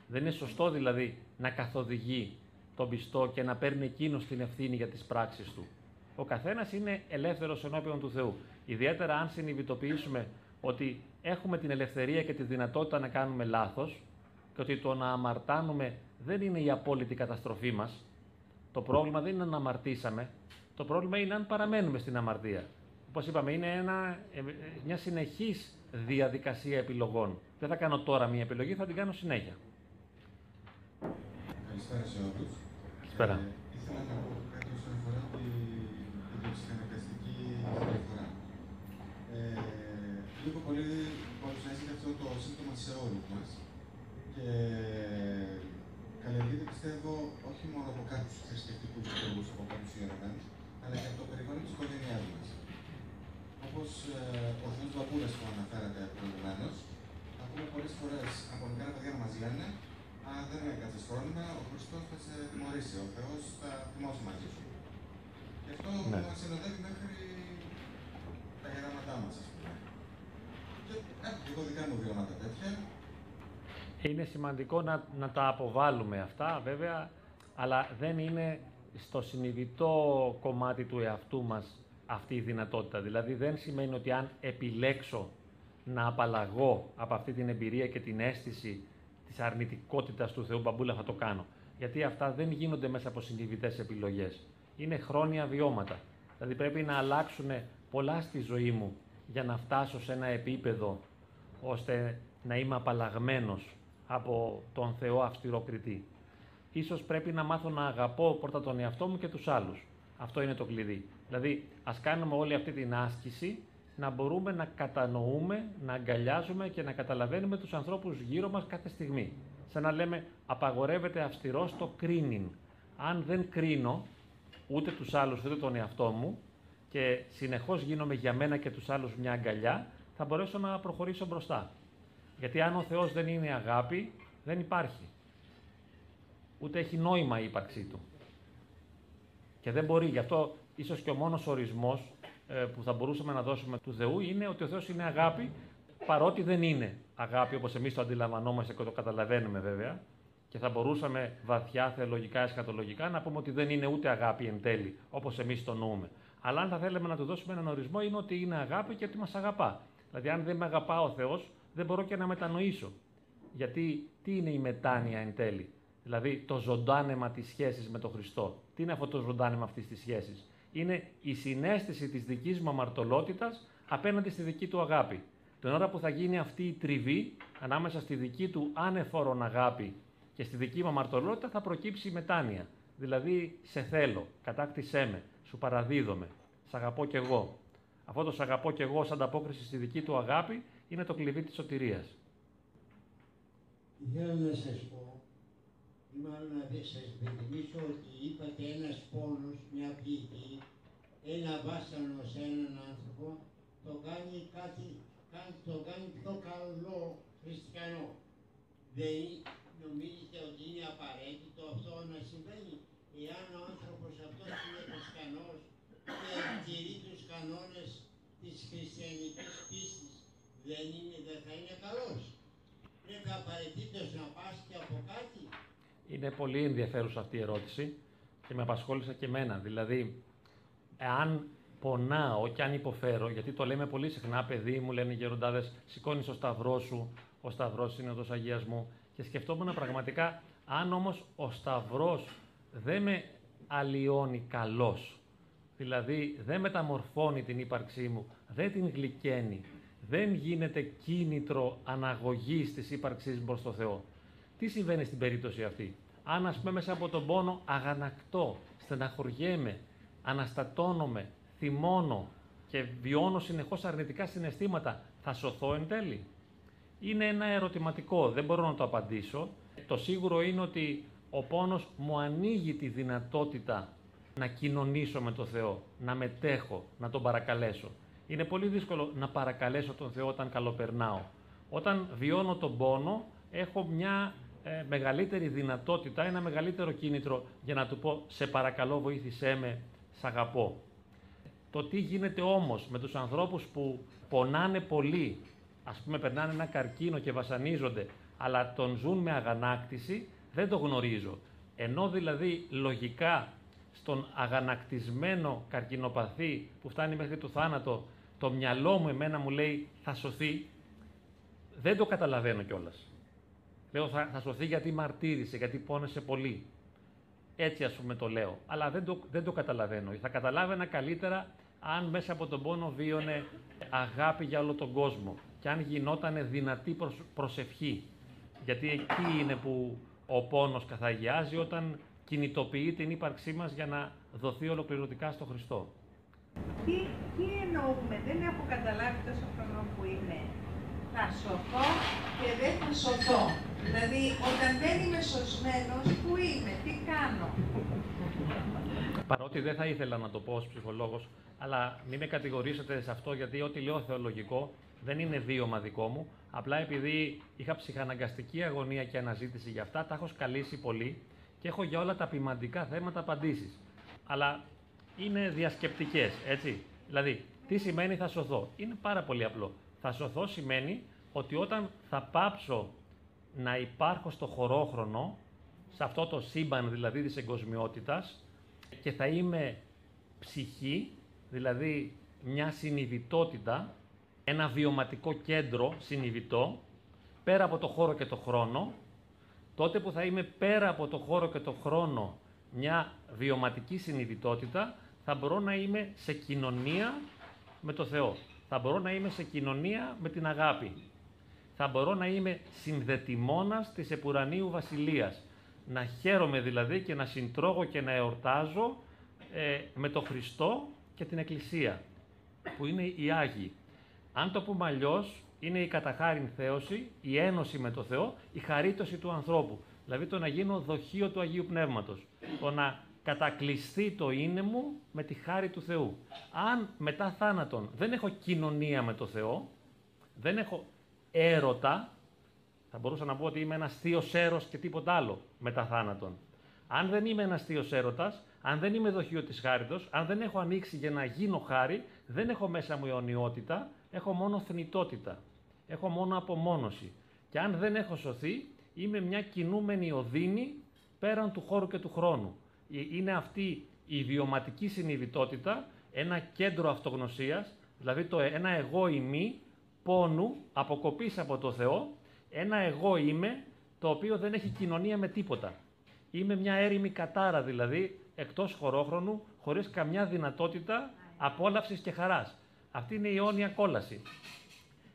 Speaker 1: Δεν είναι σωστό δηλαδή να καθοδηγεί τον πιστό και να παίρνει εκείνος την ευθύνη για τις πράξεις του. Ο καθένας είναι ελεύθερος ενώπιον του Θεού. Ιδιαίτερα αν συνειδητοποιήσουμε ότι έχουμε την ελευθερία και τη δυνατότητα να κάνουμε λάθος και ότι το να αμαρτάνουμε δεν είναι η απόλυτη καταστροφή μας. Το πρόβλημα δεν είναι να αμαρτήσαμε, το πρόβλημα είναι αν παραμένουμε στην αμαρτία. Όπως είπαμε, είναι ένα, ε, μια συνεχής διαδικασία επιλογών. Δεν θα κάνω τώρα μια επιλογή, θα την κάνω συνέχεια.
Speaker 4: Καλησπέρα σε όλους.
Speaker 1: Καλησπέρα.
Speaker 4: Ε, ήθελα να πω κάτι όσον αφορά την τη ψυχαναγκαστική συμπεριφορά. Ε, λίγο πολύ παρουσιάζεται αυτό το σύμπτωμα σε όλου μα. Και καλλιεργείται, πιστεύω, όχι μόνο από κάποιους θρησκευτικούς λόγου, από κάποιους ιερογάμου, αλλά και από το περιβάλλον της οικογένειάς μας. Όπως ε, ο Θεός Βαπούρας που αναφέρατε προηγουμένω, ακούμε πολλές φορές από μικρά παιδιά να μας λένε Α, δεν έκατσε φρόνημα, ο Χριστός θα σε τιμωρήσει, ο Θεός θα θυμώσει μαζί σου. Και αυτό
Speaker 1: Ναι.
Speaker 4: μας συνοδεύει μέχρι τα γεράματά μας, ας πούμε. Και έχω και εγώ δικά μου βιώματα τέτοια.
Speaker 1: Είναι σημαντικό να, να τα αποβάλουμε αυτά, βέβαια, αλλά δεν είναι στο συνειδητό κομμάτι του εαυτού μας αυτή η δυνατότητα. Δηλαδή δεν σημαίνει ότι αν επιλέξω να απαλλαγώ από αυτή την εμπειρία και την αίσθηση της αρνητικότητας του Θεού Μπαμπούλα θα το κάνω. Γιατί αυτά δεν γίνονται μέσα από συνειδητές επιλογές. Είναι χρόνια βιώματα. Δηλαδή πρέπει να αλλάξουν πολλά στη ζωή μου για να φτάσω σε ένα επίπεδο ώστε να είμαι απαλλαγμένος από τον Θεό αυστηροκριτή. Ίσως πρέπει να μάθω να αγαπώ πρώτα τον εαυτό μου και τους άλλους. Αυτό είναι το κλειδί. Δηλαδή, ας κάνουμε όλη αυτή την άσκηση να μπορούμε να κατανοούμε, να αγκαλιάζουμε και να καταλαβαίνουμε τους ανθρώπους γύρω μας κάθε στιγμή. Σαν να λέμε, απαγορεύεται αυστηρός το κρίνειν. Αν δεν κρίνω ούτε τους άλλους ούτε τον εαυτό μου και συνεχώς γίνομαι για μένα και τους άλλους μια αγκαλιά, θα μπορέσω να προχωρήσω μπροστά. Γιατί αν ο Θεός δεν είναι αγάπη, δεν υπάρχει. Ούτε έχει νόημα η ύπαρξή του. Και δεν μπορεί. Γι' αυτό ίσως και ο μόνος ορισμός ε, που θα μπορούσαμε να δώσουμε του Θεού είναι ότι ο Θεός είναι αγάπη, παρότι δεν είναι αγάπη όπως εμείς το αντιλαμβανόμαστε και το καταλαβαίνουμε βέβαια. Και θα μπορούσαμε βαθιά, θεολογικά, εσχατολογικά να πούμε ότι δεν είναι ούτε αγάπη εν τέλει, όπως εμείς το νοούμε. Αλλά αν θα θέλαμε να του δώσουμε έναν ορισμό, είναι ότι είναι αγάπη και ότι μας αγαπά. Δηλαδή, αν δεν με αγαπά ο Θεός, δεν μπορώ και να μετανοήσω. Γιατί τι είναι η μετάνοια εν τέλει; Δηλαδή το ζωντάνεμα της σχέσης με τον Χριστό. Τι είναι αυτό το ζωντάνεμα αυτής της σχέσης; Είναι η συνέστηση της δικής μου αμαρτωλότητας απέναντι στη δική του αγάπη. Την ώρα που θα γίνει αυτή η τριβή ανάμεσα στη δική του άνεφορον αγάπη και στη δική μου αμαρτωλότητα θα προκύψει η μετάνοια. Δηλαδή σε θέλω, κατάκτησέ με, σου παραδίδομαι, σ' αγαπώ κι εγώ. Αυτό το σ' αγαπώ κι εγώ ως ανταπόκριση στη δική του αγάπη είναι το κλειδί της σωτηρίας.
Speaker 5: Θέλω να σας πω, ή μάλλον να σας υπενθυμίσω ότι είπατε ένας πόνος, μια πληγή, ένα βάσανο σε έναν άνθρωπο, το κάνει κάτι, το κάνει πιο καλό χριστιανό. Δεν νομίζετε ότι είναι απαραίτητο αυτό να συμβαίνει, εάν ο άνθρωπος αυτός είναι χριστιανός και τηρεί τους κανόνες της χριστιανικής πίστης, δεν, είναι, δεν θα είναι καλός. Πρέπει απαραίτητος να πάσχει από κάτι.
Speaker 1: Είναι πολύ ενδιαφέρουσα αυτή η ερώτηση και με απασχόλησε και εμένα. Δηλαδή, εάν πονάω και αν υποφέρω, γιατί το λέμε πολύ συχνά, παιδί μου, λένε οι γεροντάδες, σηκώνεις το σταυρό σου, ο σταυρός είναι ο αγιασμού. Και σκεφτόμουν πραγματικά, αν όμως ο σταυρός δεν με αλλοιώνει καλός, δηλαδή δεν μεταμορφώνει την ύπαρξή μου, δεν την γλυκαίνει, δεν γίνεται κίνητρο αναγωγής της ύπαρξής μου προς το Θεό. Τι συμβαίνει στην περίπτωση αυτή; Αν ας πούμε μέσα από τον πόνο αγανακτώ, στεναχωριέμαι, αναστατώνομαι, θυμώνω και βιώνω συνεχώς αρνητικά συναισθήματα, θα σωθώ εν τέλει; Είναι ένα ερωτηματικό, δεν μπορώ να το απαντήσω. Το σίγουρο είναι ότι ο πόνος μου ανοίγει τη δυνατότητα να κοινωνήσω με τον Θεό, να μετέχω, να τον παρακαλέσω. Είναι πολύ δύσκολο να παρακαλέσω τον Θεό όταν καλοπερνάω. Όταν βιώνω τον πόνο, έχω μια ε, μεγαλύτερη δυνατότητα, ένα μεγαλύτερο κίνητρο για να του πω «Σε παρακαλώ βοήθησέ με, σ' αγαπώ». Το τι γίνεται όμως με τους ανθρώπους που πονάνε πολύ, ας πούμε περνάνε ένα καρκίνο και βασανίζονται, αλλά τον ζουν με αγανάκτηση, δεν το γνωρίζω. Ενώ δηλαδή λογικά στον αγανακτισμένο καρκινοπαθή που φτάνει μέχρι το θάνατο, το μυαλό μου εμένα μου λέει θα σωθεί, δεν το καταλαβαίνω κιόλας. Λέω θα, θα σωθεί γιατί μαρτύρησε, γιατί πόνεσε πολύ. Έτσι ας πούμε το λέω, αλλά δεν το, δεν το καταλαβαίνω. Θα καταλάβαινα καλύτερα αν μέσα από τον πόνο βίωνε αγάπη για όλο τον κόσμο και αν γινότανε δυνατή προσευχή. Γιατί εκεί είναι που ο πόνος καθαγιάζει όταν κινητοποιεί την ύπαρξή μας για να δοθεί ολοκληρωτικά στο Χριστό.
Speaker 6: Τι, τι εννοούμε, δεν έχω καταλάβει τόσο χρόνο που είμαι. Θα σωθώ και δεν θα σωθώ. Δηλαδή, όταν δεν είμαι σωσμένος, πού είμαι, τι κάνω;
Speaker 1: Παρότι δεν θα ήθελα να το πω ως ψυχολόγος, αλλά μην με κατηγορήσετε σε αυτό γιατί ό,τι λέω θεολογικό δεν είναι βίωμα δικό μου. Απλά επειδή είχα ψυχαναγκαστική αγωνία και αναζήτηση για αυτά, τα έχω σκαλίσει πολύ και έχω για όλα τα ποιμαντικά θέματα απαντήσεις. Αλλά είναι διασκεπτικές, έτσι. Δηλαδή, τι σημαίνει θα σωθώ. Είναι πάρα πολύ απλό. Θα σωθώ σημαίνει ότι όταν θα πάψω να υπάρχω στο χωρόχρονο, σε αυτό το σύμπαν δηλαδή της εγκοσμιότητας και θα είμαι ψυχή, δηλαδή μια συνειδητότητα, ένα βιωματικό κέντρο συνειδητό, πέρα από το χώρο και το χρόνο, τότε που θα είμαι πέρα από το χώρο και το χρόνο μια βιωματική συνειδητότητα, θα μπορώ να είμαι σε κοινωνία με το Θεό. Θα μπορώ να είμαι σε κοινωνία με την αγάπη. Θα μπορώ να είμαι συνδετημόνας της επουρανίου βασιλείας. Να χαίρομαι δηλαδή και να συντρώγω και να εορτάζω ε, με το Χριστό και την Εκκλησία, που είναι οι Άγιοι. Αν το πούμε αλλιώς, είναι η καταχάριν θέωση, η ένωση με το Θεό, η χαρίτωση του ανθρώπου. Δηλαδή το να γίνω δοχείο του Αγίου Πνεύματος. Το να κατακλειστεί το είναι μου με τη χάρη του Θεού. Αν μετά θάνατον δεν έχω κοινωνία με το Θεό, δεν έχω έρωτα, θα μπορούσα να πω ότι είμαι ένας θείος έρο και τίποτα άλλο μετά θάνατον. Αν δεν είμαι ένας θείος έρωτας, αν δεν είμαι δοχείο της χάριτος, αν δεν έχω ανοίξει για να γίνω χάρη, δεν έχω μέσα μου αιωνιότητα, έχω μόνο θνητότητα. Έχω μόνο απομόνωση. Και αν δεν έχω σωθεί, είμαι μια κινούμενη οδύνη πέραν του χώρου και του χρόνου. Ε, είναι αυτή η βιωματική συνειδητότητα, ένα κέντρο αυτογνωσίας, δηλαδή το, ένα εγώ ημί πόνου, αποκοπής από το Θεό, ένα εγώ είμαι το οποίο δεν έχει κοινωνία με τίποτα. Είμαι μια έρημη κατάρα δηλαδή, εκτός χωρόχρονου, χωρίς καμιά δυνατότητα απόλαυσης και χαράς. Αυτή είναι η αιώνια κόλαση,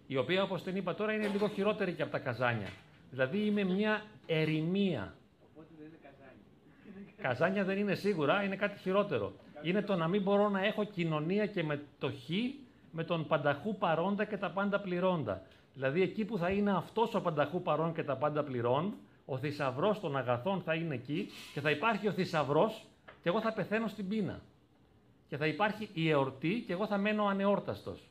Speaker 1: η οποία όπως την είπα τώρα είναι λίγο χειρότερη και από τα καζάνια. Δηλαδή είμαι μια ερημία. Οπότε δεν είναι καζάνια. Καζάνια δεν είναι σίγουρα, είναι κάτι χειρότερο. Είναι το να μην μπορώ να έχω κοινωνία και μετοχή με τον πανταχού παρόντα και τα πάντα πληρώντα. Δηλαδή εκεί που θα είναι αυτός ο πανταχού παρών και τα πάντα πληρών, ο θησαυρός των αγαθών θα είναι εκεί και θα υπάρχει ο θησαυρός και εγώ θα πεθαίνω στην πείνα. Και θα υπάρχει η εορτή και εγώ θα μένω ανεόρταστος.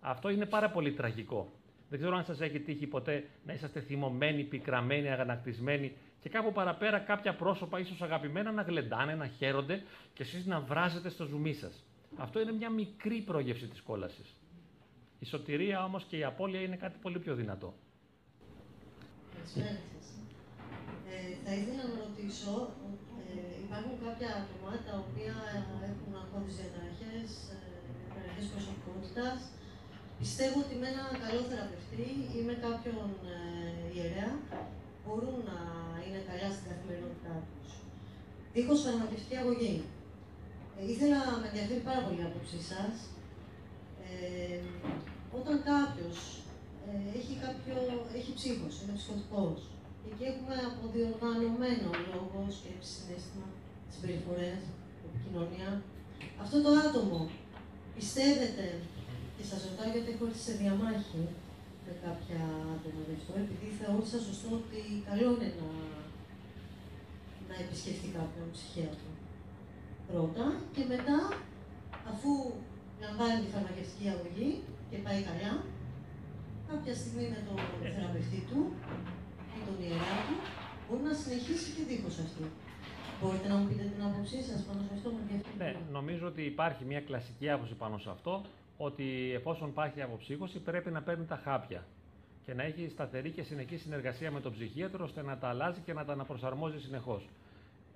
Speaker 1: Αυτό είναι πάρα πολύ τραγικό. Δεν ξέρω αν σας έχει τύχει ποτέ να είσαστε θυμωμένοι, πικραμένοι, αγανακτισμένοι και κάπου παραπέρα κάποια πρόσωπα ίσως αγαπημένα να γλεντάνε, να χαίρονται και εσείς να βράζετε στο ζουμί σας. Αυτό είναι μια μικρή πρόγευση της κόλασης. Η σωτηρία όμως και η απώλεια είναι κάτι πολύ πιο δυνατό.
Speaker 7: Καλησπέρα σας. Ε, θα ήθελα να ρωτήσω, ε, υπάρχουν κάποια άτομα τα οποία έχουν ακόμης διαταραχές, ε, διαταραχές προσωπικότητας. Πιστεύω ότι με έναν καλό θεραπευτή ή με κάποιον ε, ιερέα μπορούν να είναι καλά στην καθημερινότητά τους. Δίχως φαρμακευτική αγωγή. Ε, ήθελα να με ενδιαφέρει πάρα πολύ η άποψή σας. Ε, όταν κάποιος ε, έχει, κάποιο, έχει ψύχος, είναι ψυχοτικός, και εκεί έχουμε αποδιοργανωμένο λόγο, σκέψη, συνέστημα, συμπεριφορέ, επικοινωνία. Αυτό το άτομο πιστεύετε, και σας ρωτάω γιατί έχω έρθει σε διαμάχη με κάποια άτομα γι' αυτό, επειδή θεώρησα σωστό ότι καλό είναι να, να επισκεφτεί κάποιον ψυχίατρο. Πρώτα και μετά, αφού λαμβάνει τη φαρμακευτική αγωγή και πάει καλά, κάποια στιγμή με τον θεραπευτή του ή τον ιερά του, μπορεί να συνεχίσει και δίχως αυτή. Μπορείτε να μου πείτε την άποψή σας πάνω σε αυτό, με ενδιαφέρει.
Speaker 1: Ναι, νομίζω ότι υπάρχει μια κλασική άποψη πάνω σε αυτό, ότι εφόσον υπάρχει αποψύχωση πρέπει να παίρνει τα χάπια και να έχει σταθερή και συνεχή συνεργασία με τον ψυχίατρο ώστε να τα αλλάζει και να τα αναπροσαρμόζει συνεχώς.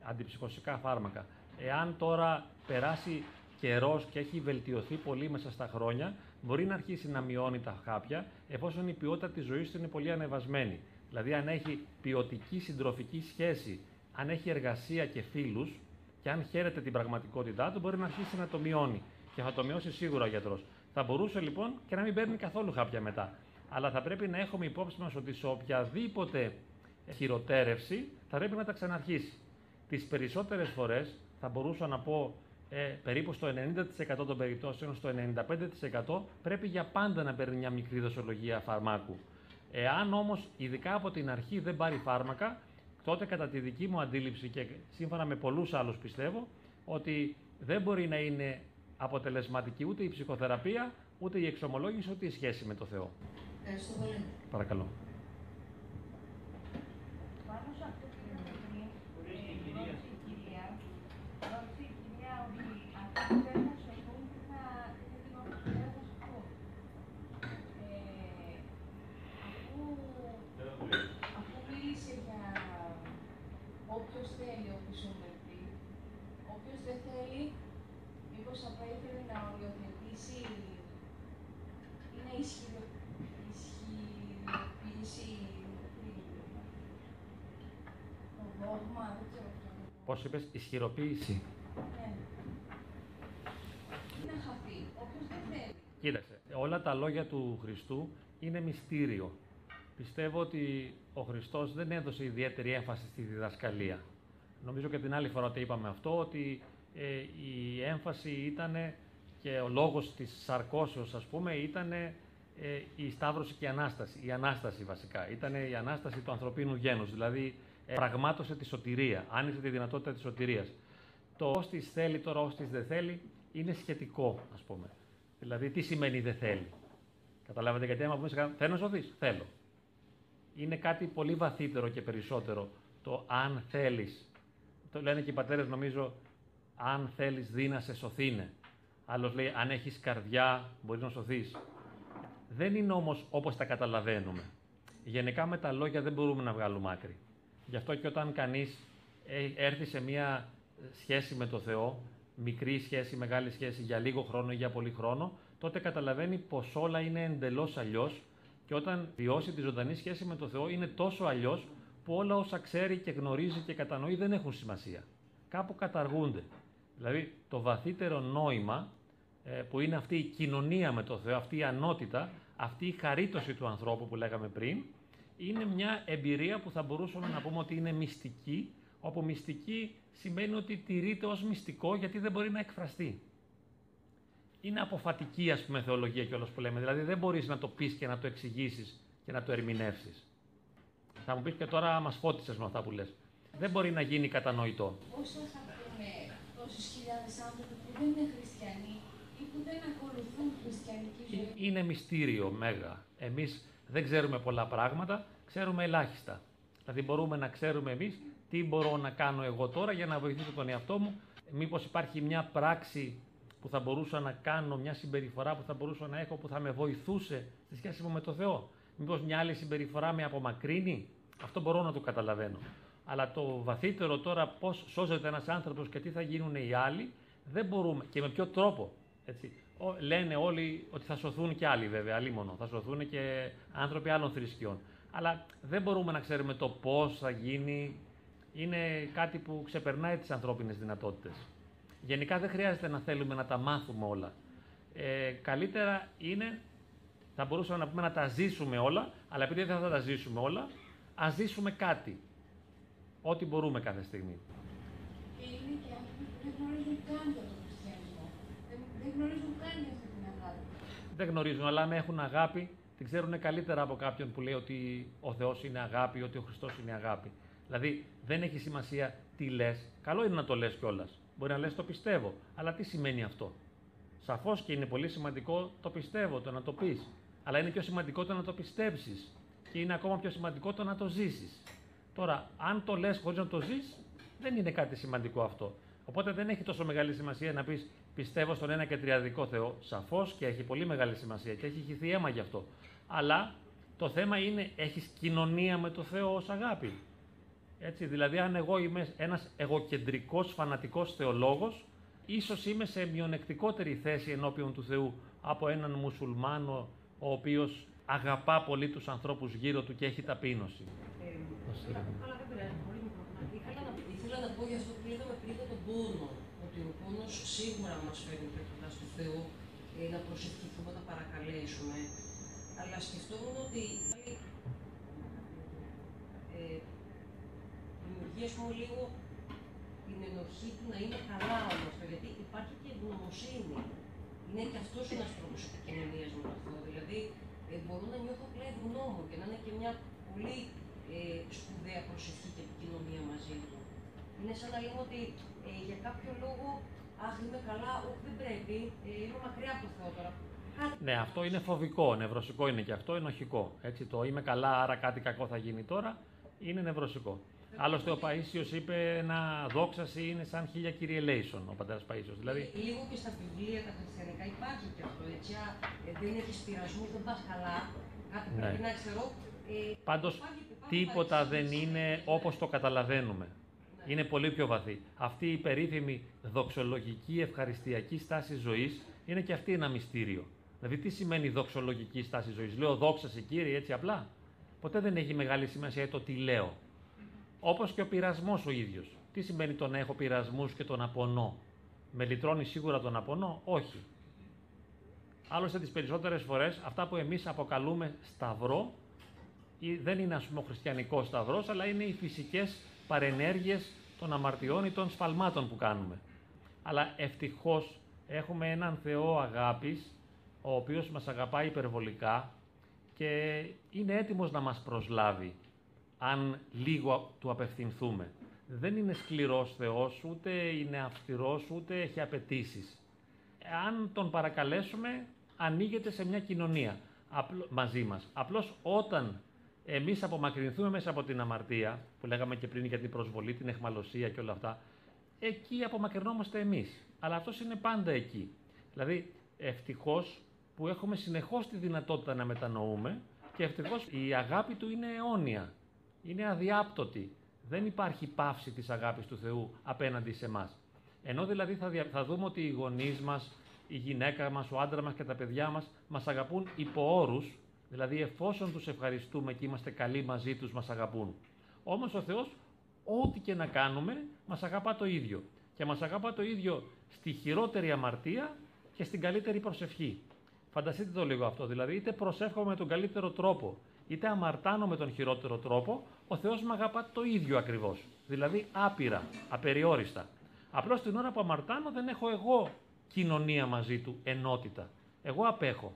Speaker 1: Αντιψυχωσικά φάρμακα. Εάν τώρα περάσει καιρός και έχει βελτιωθεί πολύ μέσα στα χρόνια, μπορεί να αρχίσει να μειώνει τα χάπια, εφόσον η ποιότητα της ζωής του είναι πολύ ανεβασμένη. Δηλαδή, αν έχει ποιοτική συντροφική σχέση, αν έχει εργασία και φίλους, και αν χαίρεται την πραγματικότητά του, μπορεί να αρχίσει να το μειώνει. Και θα το μειώσει σίγουρα ο γιατρός. Θα μπορούσε λοιπόν και να μην παίρνει καθόλου χάπια μετά. Αλλά θα πρέπει να έχουμε υπόψη μας ότι σε οποιαδήποτε χειροτέρευση θα πρέπει να τα ξαναρχίσει. Τις περισσότερες φορές θα μπορούσα να πω ε, περίπου στο 90% των περιπτώσεων, στο 95% πρέπει για πάντα να παίρνει μια μικρή δοσολογία φαρμάκου. Εάν όμως, ειδικά από την αρχή, δεν πάρει φάρμακα, τότε κατά τη δική μου αντίληψη και σύμφωνα με πολλούς άλλους πιστεύω, ότι δεν μπορεί να είναι αποτελεσματική ούτε η ψυχοθεραπεία, ούτε η εξομολόγηση, ούτε η σχέση με το Θεό.
Speaker 7: Ευχαριστώ πολύ.
Speaker 1: Παρακαλώ.
Speaker 6: Πάνω σε αυτό που είπατε πριν, ε, ρώτησε η κυρία, ρώτησε η κυρία ότι αυτοί που δεν θα σωθούν τι θα τι θα γίνουν αυτοί που δεν θα σωθούν. Ε, αφού, αφού μίλησε για όποιος θέλει οπισθομερτή, όποιος δεν θέλει, μήπως απλά ήθελε να οριοθετήσει ή να ισχυρο, ισχυροποιήσει το δόγμα, δεν ξέρω ποιο είναι.
Speaker 1: Πώ είπες, ισχυροποίηση.
Speaker 6: Ναι. Ή να χαθεί. Όποιος δεν θέλει.
Speaker 1: Κοίταξε, όλα τα λόγια του Χριστού είναι μυστήριο. Πιστεύω ότι ο Χριστός δεν έδωσε ιδιαίτερη έμφαση στη διδασκαλία. Νομίζω και την άλλη φορά ότι είπαμε αυτό, ότι ε, η έμφαση ήταν και ο λόγος της σαρκώσεως, ας πούμε, ήταν ε, η Σταύρωση και η Ανάσταση. Η Ανάσταση βασικά. Ήταν η Ανάσταση του ανθρωπίνου γένους, δηλαδή ε, πραγμάτωσε τη σωτηρία, άνοιξε τη δυνατότητα της σωτηρίας. Το ως της θέλει τώρα, ως της δεν θέλει, είναι σχετικό, ας πούμε. Δηλαδή, τι σημαίνει δεν θέλει; Καταλάβατε γιατί άμα πούμε σε κανέναν, θέλω να σωθείς, θέλω. Είναι κάτι πολύ βαθύτερο και περισσότερο το αν θέλεις. Το λένε και οι πατέρες νομίζω, αν θέλεις δει να σε σωθήνε. Άλλος λέει, αν έχεις καρδιά μπορείς να σωθείς. Δεν είναι όμως όπως τα καταλαβαίνουμε. Γενικά με τα λόγια δεν μπορούμε να βγάλουμε άκρη. Γι' αυτό και όταν κανείς ε, έρθει σε μία σχέση με το Θεό, μικρή σχέση, μεγάλη σχέση για λίγο χρόνο ή για πολύ χρόνο, τότε καταλαβαίνει πως όλα είναι εντελώς αλλιώς και όταν βιώσει τη ζωντανή σχέση με το Θεό είναι τόσο αλλιώς που όλα όσα ξέρει και γνωρίζει και κατανοεί δεν έχουν σημασία. Κάπου καταργούνται. Δηλαδή το βαθύτερο νόημα ε, που είναι αυτή η κοινωνία με το Θεό, αυτή η ανότητα, αυτή η χαρίτωση του ανθρώπου που λέγαμε πριν, είναι μια εμπειρία που θα μπορούσαμε να πούμε ότι είναι μυστική, όπου μυστική σημαίνει ότι τηρείται ως μυστικό γιατί δεν μπορεί να εκφραστεί. είναι αποφατική ας πούμε θεολογία κιόλας που λέμε. Δηλαδή δεν μπορείς να το πεις και να το εξηγήσεις και να το ερμηνεύσεις. Θα μου πεις και τώρα μας φώτισες με αυτά που λες. Δεν μπορεί να γίνει κατανοητό.
Speaker 8: Πώς θα πούμε τόσους χιλιάδες άνθρωποι που δεν είναι χριστιανοί ή που δεν ακολουθούν χριστιανική ζωή;
Speaker 1: Είναι μυστήριο μέγα. Εμείς δεν ξέρουμε πολλά πράγματα, ξέρουμε ελάχιστα. Δηλαδή μπορούμε να ξέρουμε εμείς τι μπορώ να κάνω εγώ τώρα για να βοηθήσω τον εαυτό μου. Μήπως υπάρχει μια πράξη που θα μπορούσα να κάνω, μια συμπεριφορά που θα μπορούσα να έχω που θα με βοηθούσε στη σχέση μου με το Θεό. Μήπως μια άλλη συμπεριφορά με απομακρύνει. Αυτό μπορώ να το καταλαβαίνω. Αλλά το βαθύτερο τώρα πώς σώζεται ένας άνθρωπος και τι θα γίνουν οι άλλοι, δεν μπορούμε και με ποιο τρόπο. Έτσι. Λένε όλοι ότι θα σωθούν και άλλοι βέβαια, αλίμονο. Θα σωθούν και άνθρωποι άλλων θρησκειών. Αλλά δεν μπορούμε να ξέρουμε το πώς θα γίνει. Είναι κάτι που ξεπερνάει τις ανθρώπινες δυνατότητες. Γενικά δεν χρειάζεται να θέλουμε να τα μάθουμε όλα. Ε, καλύτερα είναι, θα μπορούσαμε να πούμε να τα ζήσουμε όλα, αλλά επειδή δεν θα τα ζήσουμε όλα, ας ζήσουμε κάτι. Ό,τι μπορούμε κάθε στιγμή.
Speaker 8: Και είναι και άνθρωποι που δεν γνωρίζουν καν για τον χριστιανισμό. Δεν, δεν γνωρίζουν καν για αυτή την αγάπη.
Speaker 1: Δεν γνωρίζουν, αλλά αν έχουν αγάπη, την ξέρουν καλύτερα από κάποιον που λέει ότι ο Θεός είναι αγάπη, ότι ο Χριστός είναι αγάπη. Δηλαδή δεν έχει σημασία τι λες. Καλό είναι να το λες κιόλας. Μπορεί να λες το πιστεύω. Αλλά τι σημαίνει αυτό; Σαφώς και είναι πολύ σημαντικό το πιστεύω, το να το πεις. Αλλά είναι πιο σημαντικό το να το πιστέψεις. Και είναι ακόμα πιο σημαντικό το να το ζήσεις. Τώρα, αν το λες χωρίς να το ζεις, δεν είναι κάτι σημαντικό αυτό. Οπότε δεν έχει τόσο μεγάλη σημασία να πεις πιστεύω στον ένα και τριαδικό Θεό. Σαφώς και έχει πολύ μεγάλη σημασία και έχει χυθεί αίμα γι' αυτό. Αλλά το θέμα είναι, έχεις κοινωνία με το Θεό ως αγάπη. Έτσι, δηλαδή, αν εγώ είμαι ένας εγωκεντρικός, φανατικός θεολόγος, ίσως είμαι σε μειονεκτικότερη θέση ενώπιον του Θεού από έναν μουσουλμάνο, ο οποίος αγαπά πολύ τους ανθρώπους γύρω του και έχει ταπείνωση.
Speaker 9: Αλλά δεν πειράζει, πολύ μικρό Ήθελα να πω για αυτό που λέγαμε πριν για τον πόνο, ότι ο πόνος σίγουρα μας φέρνει πιο κοντά στο Θεό, ε, να προσευχηθούμε, να παρακαλέσουμε, αλλά σκεφτόμουν ότι ε, δημιουργεί ας πούμε λίγο την ενοχή του να είναι καλά όλο αυτό, γιατί υπάρχει και ευγνωμοσύνη. Είναι και αυτός ένας τρόπος επικοινωνίας με τον Θεό. Δηλαδή, ε, μπορώ να νιώθω απλά ευγνώμων και να είναι και μια πολύ ε, σπουδαία προσευχή και επικοινωνία μαζί του. Είναι σαν να λέμε ότι ε, για κάποιο λόγο, αχ, είμαι καλά, όχι δεν πρέπει, ε, είμαι μακριά από το Θεό τώρα.
Speaker 1: Ναι, αυτό είναι φοβικό, νευρωσικό είναι και αυτό, ενοχικό. Έτσι, το είμαι καλά, άρα κάτι κακό θα γίνει τώρα, είναι νευρωσικό. Άλλωστε, ο Παίσιο είπε ένα δόξαση είναι σαν χίλια κύριε Λέισον, ο πατέρας Παίσιο. Δηλαδή...
Speaker 9: Ε, λίγο και στα βιβλία τα χριστιανικά υπάρχει και αυτό. Έτσι, ε, δεν έχει πειρασμού, δεν πας καλά. Κάτι ναι. πρέπει να ξέρω.
Speaker 1: Ε, Πάντως, τίποτα δεν είναι όπως το καταλαβαίνουμε. Ναι. Είναι πολύ πιο βαθύ. Αυτή η περίφημη δοξολογική ευχαριστιακή στάση ζωής είναι και αυτή ένα μυστήριο. Δηλαδή, τι σημαίνει δοξολογική στάση ζωής; Λέω δόξα σε κύριε, έτσι απλά; Ποτέ δεν έχει μεγάλη σημασία το τι λέω. Όπως και ο πειρασμός ο ίδιος. Τι σημαίνει το να έχω πειρασμούς και τον απονώ; Με λυτρώνει σίγουρα τον απονώ, όχι. Άλλωστε τις περισσότερες φορές αυτά που εμείς αποκαλούμε σταυρό δεν είναι ας πούμε ο χριστιανικός σταυρός, αλλά είναι οι φυσικές παρενέργειες των αμαρτιών ή των σφαλμάτων που κάνουμε. Αλλά ευτυχώς έχουμε έναν Θεό αγάπης, ο οποίος μας αγαπάει υπερβολικά και είναι έτοιμος να μας προσλάβει αν λίγο του απευθυνθούμε. Δεν είναι σκληρός Θεός, ούτε είναι αυστηρός, ούτε έχει απαιτήσεις. Αν τον παρακαλέσουμε, ανοίγεται σε μια κοινωνία μαζί μας. Απλώς όταν εμείς απομακρυνθούμε μέσα από την αμαρτία, που λέγαμε και πριν για την προσβολή, την εχμαλωσία και όλα αυτά, εκεί απομακρυνόμαστε εμείς. Αλλά αυτός είναι πάντα εκεί. Δηλαδή, ευτυχώς που έχουμε συνεχώς τη δυνατότητα να μετανοούμε και ευτυχώς η αγάπη του είναι αιώνια είναι αδιάπτωτη. Δεν υπάρχει πάυση της αγάπης του Θεού απέναντι σε εμάς. Ενώ δηλαδή θα, θα δούμε ότι οι γονείς μας, η γυναίκα μας, ο άντρας μας και τα παιδιά μας μας αγαπούν υπό όρους, δηλαδή εφόσον τους ευχαριστούμε και είμαστε καλοί μαζί τους μας αγαπούν. Όμως ο Θεός ό,τι και να κάνουμε μας αγαπά το ίδιο. Και μας αγαπά το ίδιο στη χειρότερη αμαρτία και στην καλύτερη προσευχή. Φανταστείτε το λίγο αυτό, δηλαδή είτε προσεύχομαι με τον καλύτερο τρόπο, είτε αμαρτάνω με τον χειρότερο τρόπο, ο Θεός με αγαπά το ίδιο ακριβώς. Δηλαδή άπειρα, απεριόριστα. Απλώς την ώρα που αμαρτάνω δεν έχω εγώ κοινωνία μαζί του, ενότητα. Εγώ απέχω.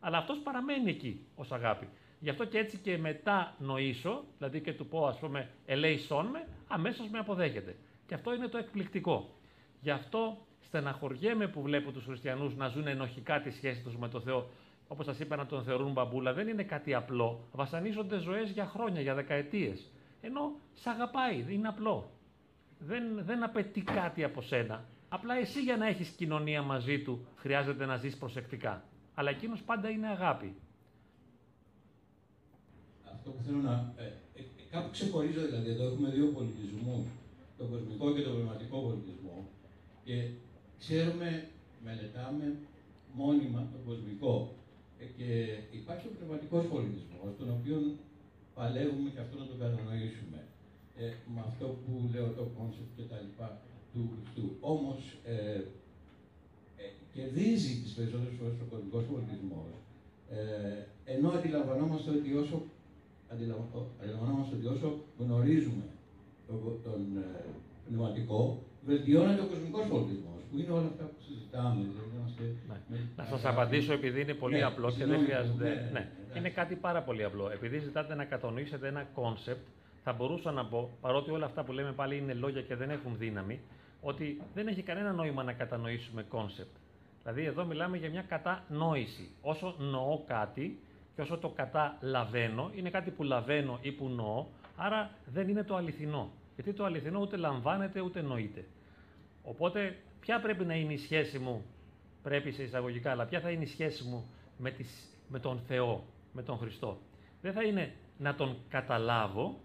Speaker 1: Αλλά αυτός παραμένει εκεί ως αγάπη. Γι' αυτό και έτσι και μετά νοήσω, δηλαδή και του πω ας πούμε ελέησόν με, αμέσως με αποδέχεται. Και αυτό είναι το εκπληκτικό. Γι' αυτό στεναχωριέμαι που βλέπω τους χριστιανούς να ζουν ενοχικά τη σχέση τους με το Θεό. Όπως σας είπα να τον θεωρούν μπαμπούλα, δεν είναι κάτι απλό. Βασανίζονται ζωές για χρόνια, για δεκαετίες. Ενώ σ' αγαπάει, είναι απλό. Δεν, δεν απαιτεί κάτι από σένα. Απλά εσύ για να έχεις κοινωνία μαζί του χρειάζεται να ζεις προσεκτικά. Αλλά εκείνος πάντα είναι αγάπη
Speaker 10: αυτό που θέλω να. Ε, ε, κάπου ξεχωρίζω δηλαδή. Εδώ έχουμε δύο πολιτισμούς, τον κοσμικό και τον πνευματικό πολιτισμό. Και ξέρουμε, μελετάμε μόνιμα τον κοσμικό. Ε, και υπάρχει ο πνευματικός πολιτισμός, τον οποίο παλεύουμε και αυτό να τον κατανοήσουμε. Ε, με αυτό που λέω το concept και τα λοιπά του Χριστού. Όμως, ε, ε, κερδίζει τις περισσότερες φορές ο κοσμικός πολιτισμός. Ε, ενώ αντιλαμβανόμαστε ότι όσο αντιλαμβανόμαστε ότι όσο γνωρίζουμε τον, τον ε, πνευματικό, βελτιώνεται ο κοσμικός πολιτισμός, που είναι όλα αυτά που συζητάμε.
Speaker 1: Δηλαδή ναι. Να σας απαντήσω επειδή είναι πολύ ναι, απλό και δεν χρειάζεται. Ναι, ναι, είναι κάτι πάρα πολύ απλό. Επειδή ζητάτε να κατανοήσετε ένα concept, θα μπορούσα να πω, παρότι όλα αυτά που λέμε πάλι είναι λόγια και δεν έχουν δύναμη, ότι δεν έχει κανένα νόημα να κατανοήσουμε concept. Δηλαδή εδώ μιλάμε για μια κατανόηση. Όσο νοώ κάτι, και όσο το καταλαβαίνω, είναι κάτι που λαβαίνω ή που νοώ, άρα δεν είναι το αληθινό. Γιατί το αληθινό ούτε λαμβάνεται ούτε νοείται. Οπότε, ποια πρέπει να είναι η σχέση μου, πρέπει σε εισαγωγικά, αλλά ποια θα είναι η σχέση μου με, τις, με τον Θεό, με τον Χριστό. Δεν θα είναι να τον καταλάβω,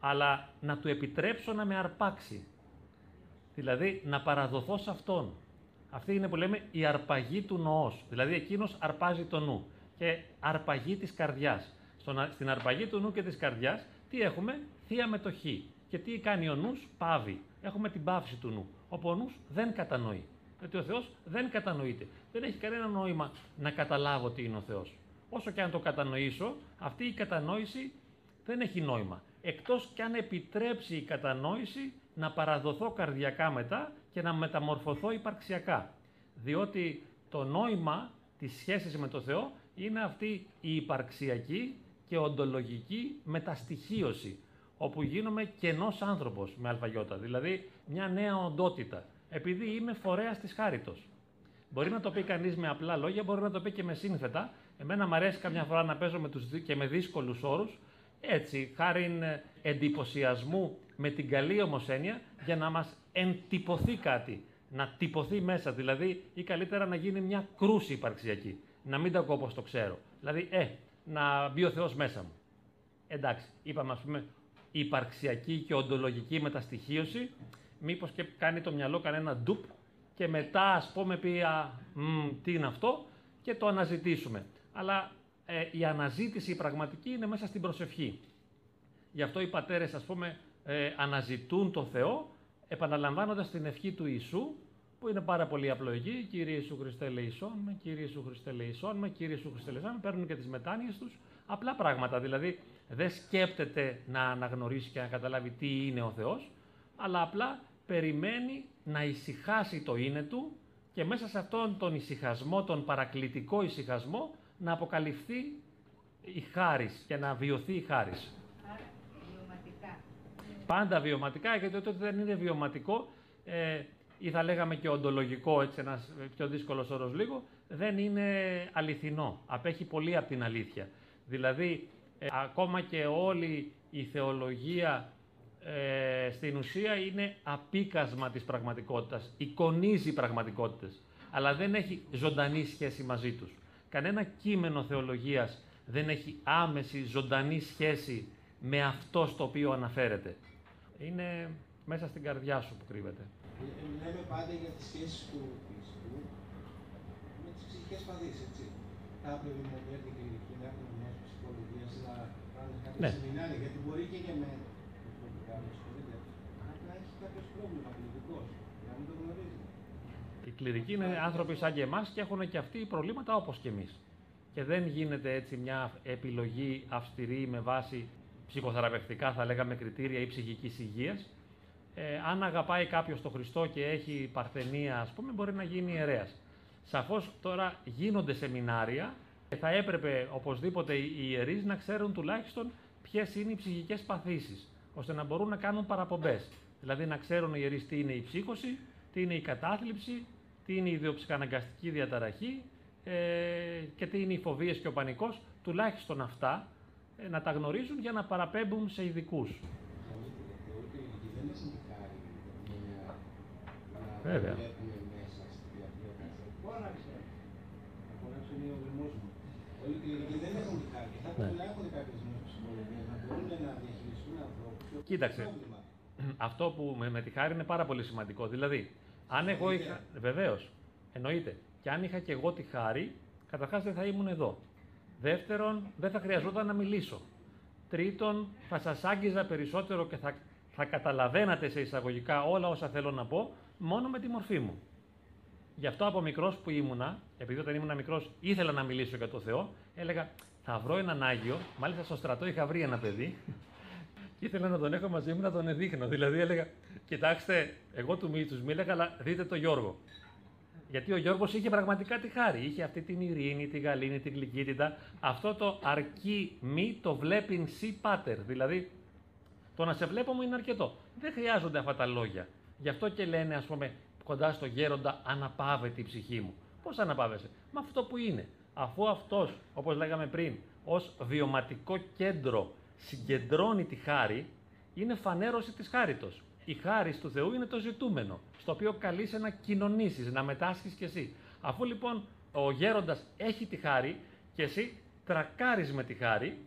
Speaker 1: αλλά να του επιτρέψω να με αρπάξει. Δηλαδή, να παραδοθώ σε Αυτόν. Αυτή είναι που λέμε η αρπαγή του νοός. Δηλαδή, εκείνος αρπάζει το νου και αρπαγή της καρδιάς. Στην αρπαγή του νου και της καρδιάς, τι έχουμε, θεία μετοχή. Και τι κάνει ο νους, πάβει. Έχουμε την παύση του νου. Όπου ο νους δεν κατανοεί. Γιατί ο Θεός δεν κατανοείται. Δεν έχει κανένα νόημα να καταλάβω τι είναι ο Θεός. Όσο και αν το κατανοήσω, αυτή η κατανόηση δεν έχει νόημα. Εκτός και αν επιτρέψει η κατανόηση να παραδοθώ καρδιακά μετά και να μεταμορφωθώ υπαρξιακά. Διότι το νόημα της σχέσης με το Θεό είναι αυτή η υπαρξιακή και οντολογική μεταστοιχίωση, όπου γίνομαι κενός άνθρωπος με αλφαγιώτα, δηλαδή μια νέα οντότητα, επειδή είμαι φορέας της χάριτος. Μπορεί να το πει κανείς με απλά λόγια, μπορεί να το πει και με σύνθετα. Εμένα μου αρέσει καμιά φορά να παίζω με τους, και με δύσκολους όρους, έτσι, χάρη εντυπωσιασμού με την καλή όμως έννοια, για να μας εντυπωθεί κάτι, να τυπωθεί μέσα, δηλαδή, ή καλύτερα να γίνει μια κρούση υπαρξιακή να μην τα ακούω όπως το ξέρω. Δηλαδή, ε, να μπει ο Θεός μέσα μου. Εντάξει, είπαμε, ας πούμε, υπαρξιακή και οντολογική μεταστοιχίωση, μήπως και κάνει το μυαλό κανένα ντουπ και μετά, ας πούμε, πει, τι είναι αυτό και το αναζητήσουμε. Αλλά ε, η αναζήτηση η πραγματική είναι μέσα στην προσευχή. Γι' αυτό οι πατέρες, ας πούμε, ε, αναζητούν το Θεό, επαναλαμβάνοντας την ευχή του Ιησού, που είναι πάρα πολύ απλοϊκή. Κύριε Ιησού Χριστέ λεϊσόν με, Κύριε Ιησού Χριστέ λεϊσόν με, Κύριε Ιησού Χριστέ λεϊσόν με, παίρνουν και τις μετάνοιες τους. Απλά πράγματα, δηλαδή δεν σκέπτεται να αναγνωρίσει και να καταλάβει τι είναι ο Θεός, αλλά απλά περιμένει να ησυχάσει το είναι του και μέσα σε αυτόν τον ησυχασμό, τον παρακλητικό ησυχασμό, να αποκαλυφθεί η χάρις και να βιωθεί η χάρις.
Speaker 6: Άρα, βιωματικά.
Speaker 1: Πάντα βιωματικά, γιατί όταν δεν είναι βιωματικό, ε, ή θα λέγαμε και οντολογικό, έτσι ένας πιο δύσκολος όρος λίγο, δεν είναι αληθινό. Απέχει πολύ από την αλήθεια. Δηλαδή, ε, ακόμα και όλη η θεολογία ε, στην ουσία είναι απίκασμα της πραγματικότητας, εικονίζει πραγματικότητες, αλλά δεν έχει ζωντανή σχέση μαζί τους. Κανένα κείμενο θεολογίας δεν έχει άμεση ζωντανή σχέση με αυτό στο οποίο αναφέρεται. Είναι μέσα στην καρδιά σου που κρύβεται.
Speaker 3: Μιλάμε πάντα για τις σχέσεις του Χριστού με τις ψυχικές παδίες, έτσι. Κάποιοι δημοκρατικοί κληρικοί να έχουν μια ψυχολογία να κάνουν κάποια ναι. σεμινάρια, γιατί μπορεί και για μένα προσωπικά να ασχολείται. Αλλά έχει κάποιος πρόβλημα κληρικός, να μην το γνωρίζει.
Speaker 1: Οι κληρικοί είναι άνθρωποι σαν και εμάς και έχουν και αυτοί προβλήματα όπως και εμείς. Και δεν γίνεται έτσι μια επιλογή αυστηρή με βάση ψυχοθεραπευτικά, θα λέγαμε, κριτήρια ή ψυχικής υγείας, Ε, αν αγαπάει κάποιος τον Χριστό και έχει παρθενία, ας πούμε, μπορεί να γίνει ιερέας. Σαφώς τώρα γίνονται σεμινάρια και θα έπρεπε οπωσδήποτε οι ιερείς να ξέρουν τουλάχιστον ποιες είναι οι ψυχικές παθήσεις, ώστε να μπορούν να κάνουν παραπομπές. Δηλαδή να ξέρουν οι ιερείς τι είναι η ψύχωση, τι είναι η κατάθλιψη, τι είναι η ιδιοψυχαναγκαστική διαταραχή ε, και τι είναι οι φοβίες και ο πανικός, τουλάχιστον αυτά ε, να τα γνωρίζουν για να παραπέμπουν σε ειδικούς. Βέβαια.
Speaker 11: Όλοι οι κληρικοί δεν έχουν τη χάρη. Θα πρέπει να έχουν κάποιε ψυχολογίε, να μπορούν να διαχειριστούν ανθρώπου.
Speaker 1: Κοίταξε. Αυτό που με, με τη χάρη είναι πάρα πολύ σημαντικό. Δηλαδή, αν εγώ είχα. Βεβαίως, εννοείται. Και αν είχα και εγώ τη χάρη, καταρχάς δεν θα ήμουν εδώ. Δεύτερον, δεν θα χρειαζόταν να μιλήσω. Τρίτον, θα σας άγγιζα περισσότερο και θα, θα καταλαβαίνατε σε εισαγωγικά όλα όσα θέλω να πω μόνο με τη μορφή μου. Γι' αυτό από μικρός που ήμουνα, επειδή όταν ήμουν μικρός ήθελα να μιλήσω για το Θεό, έλεγα θα βρω έναν Άγιο. Μάλιστα στο στρατό είχα βρει ένα παιδί και ήθελα να τον έχω μαζί μου να τον εδείχνω. Δηλαδή έλεγα, κοιτάξτε, εγώ του του μίλεγα, αλλά δείτε το Γιώργο. Γιατί ο Γιώργος είχε πραγματικά τη χάρη. Είχε αυτή την ειρήνη, τη γαλήνη, την γλυκύτητα. Αυτό το αρκεί μη το βλέπει σι πάτερ. Δηλαδή, το να σε βλέπω μου είναι αρκετό. Δεν χρειάζονται αυτά τα λόγια. Γι' αυτό και λένε, ας πούμε, κοντά στο γέροντα, αναπάβεται η ψυχή μου. Πώς αναπάβεσαι, με αυτό που είναι. Αφού αυτός, όπως λέγαμε πριν, ως βιωματικό κέντρο συγκεντρώνει τη χάρη, είναι φανέρωση της χάριτος. Η χάρη του Θεού είναι το ζητούμενο, στο οποίο καλείσαι να κοινωνήσεις, να μετάσχεις κι εσύ. Αφού λοιπόν ο γέροντας έχει τη χάρη και εσύ τρακάρεις με τη χάρη,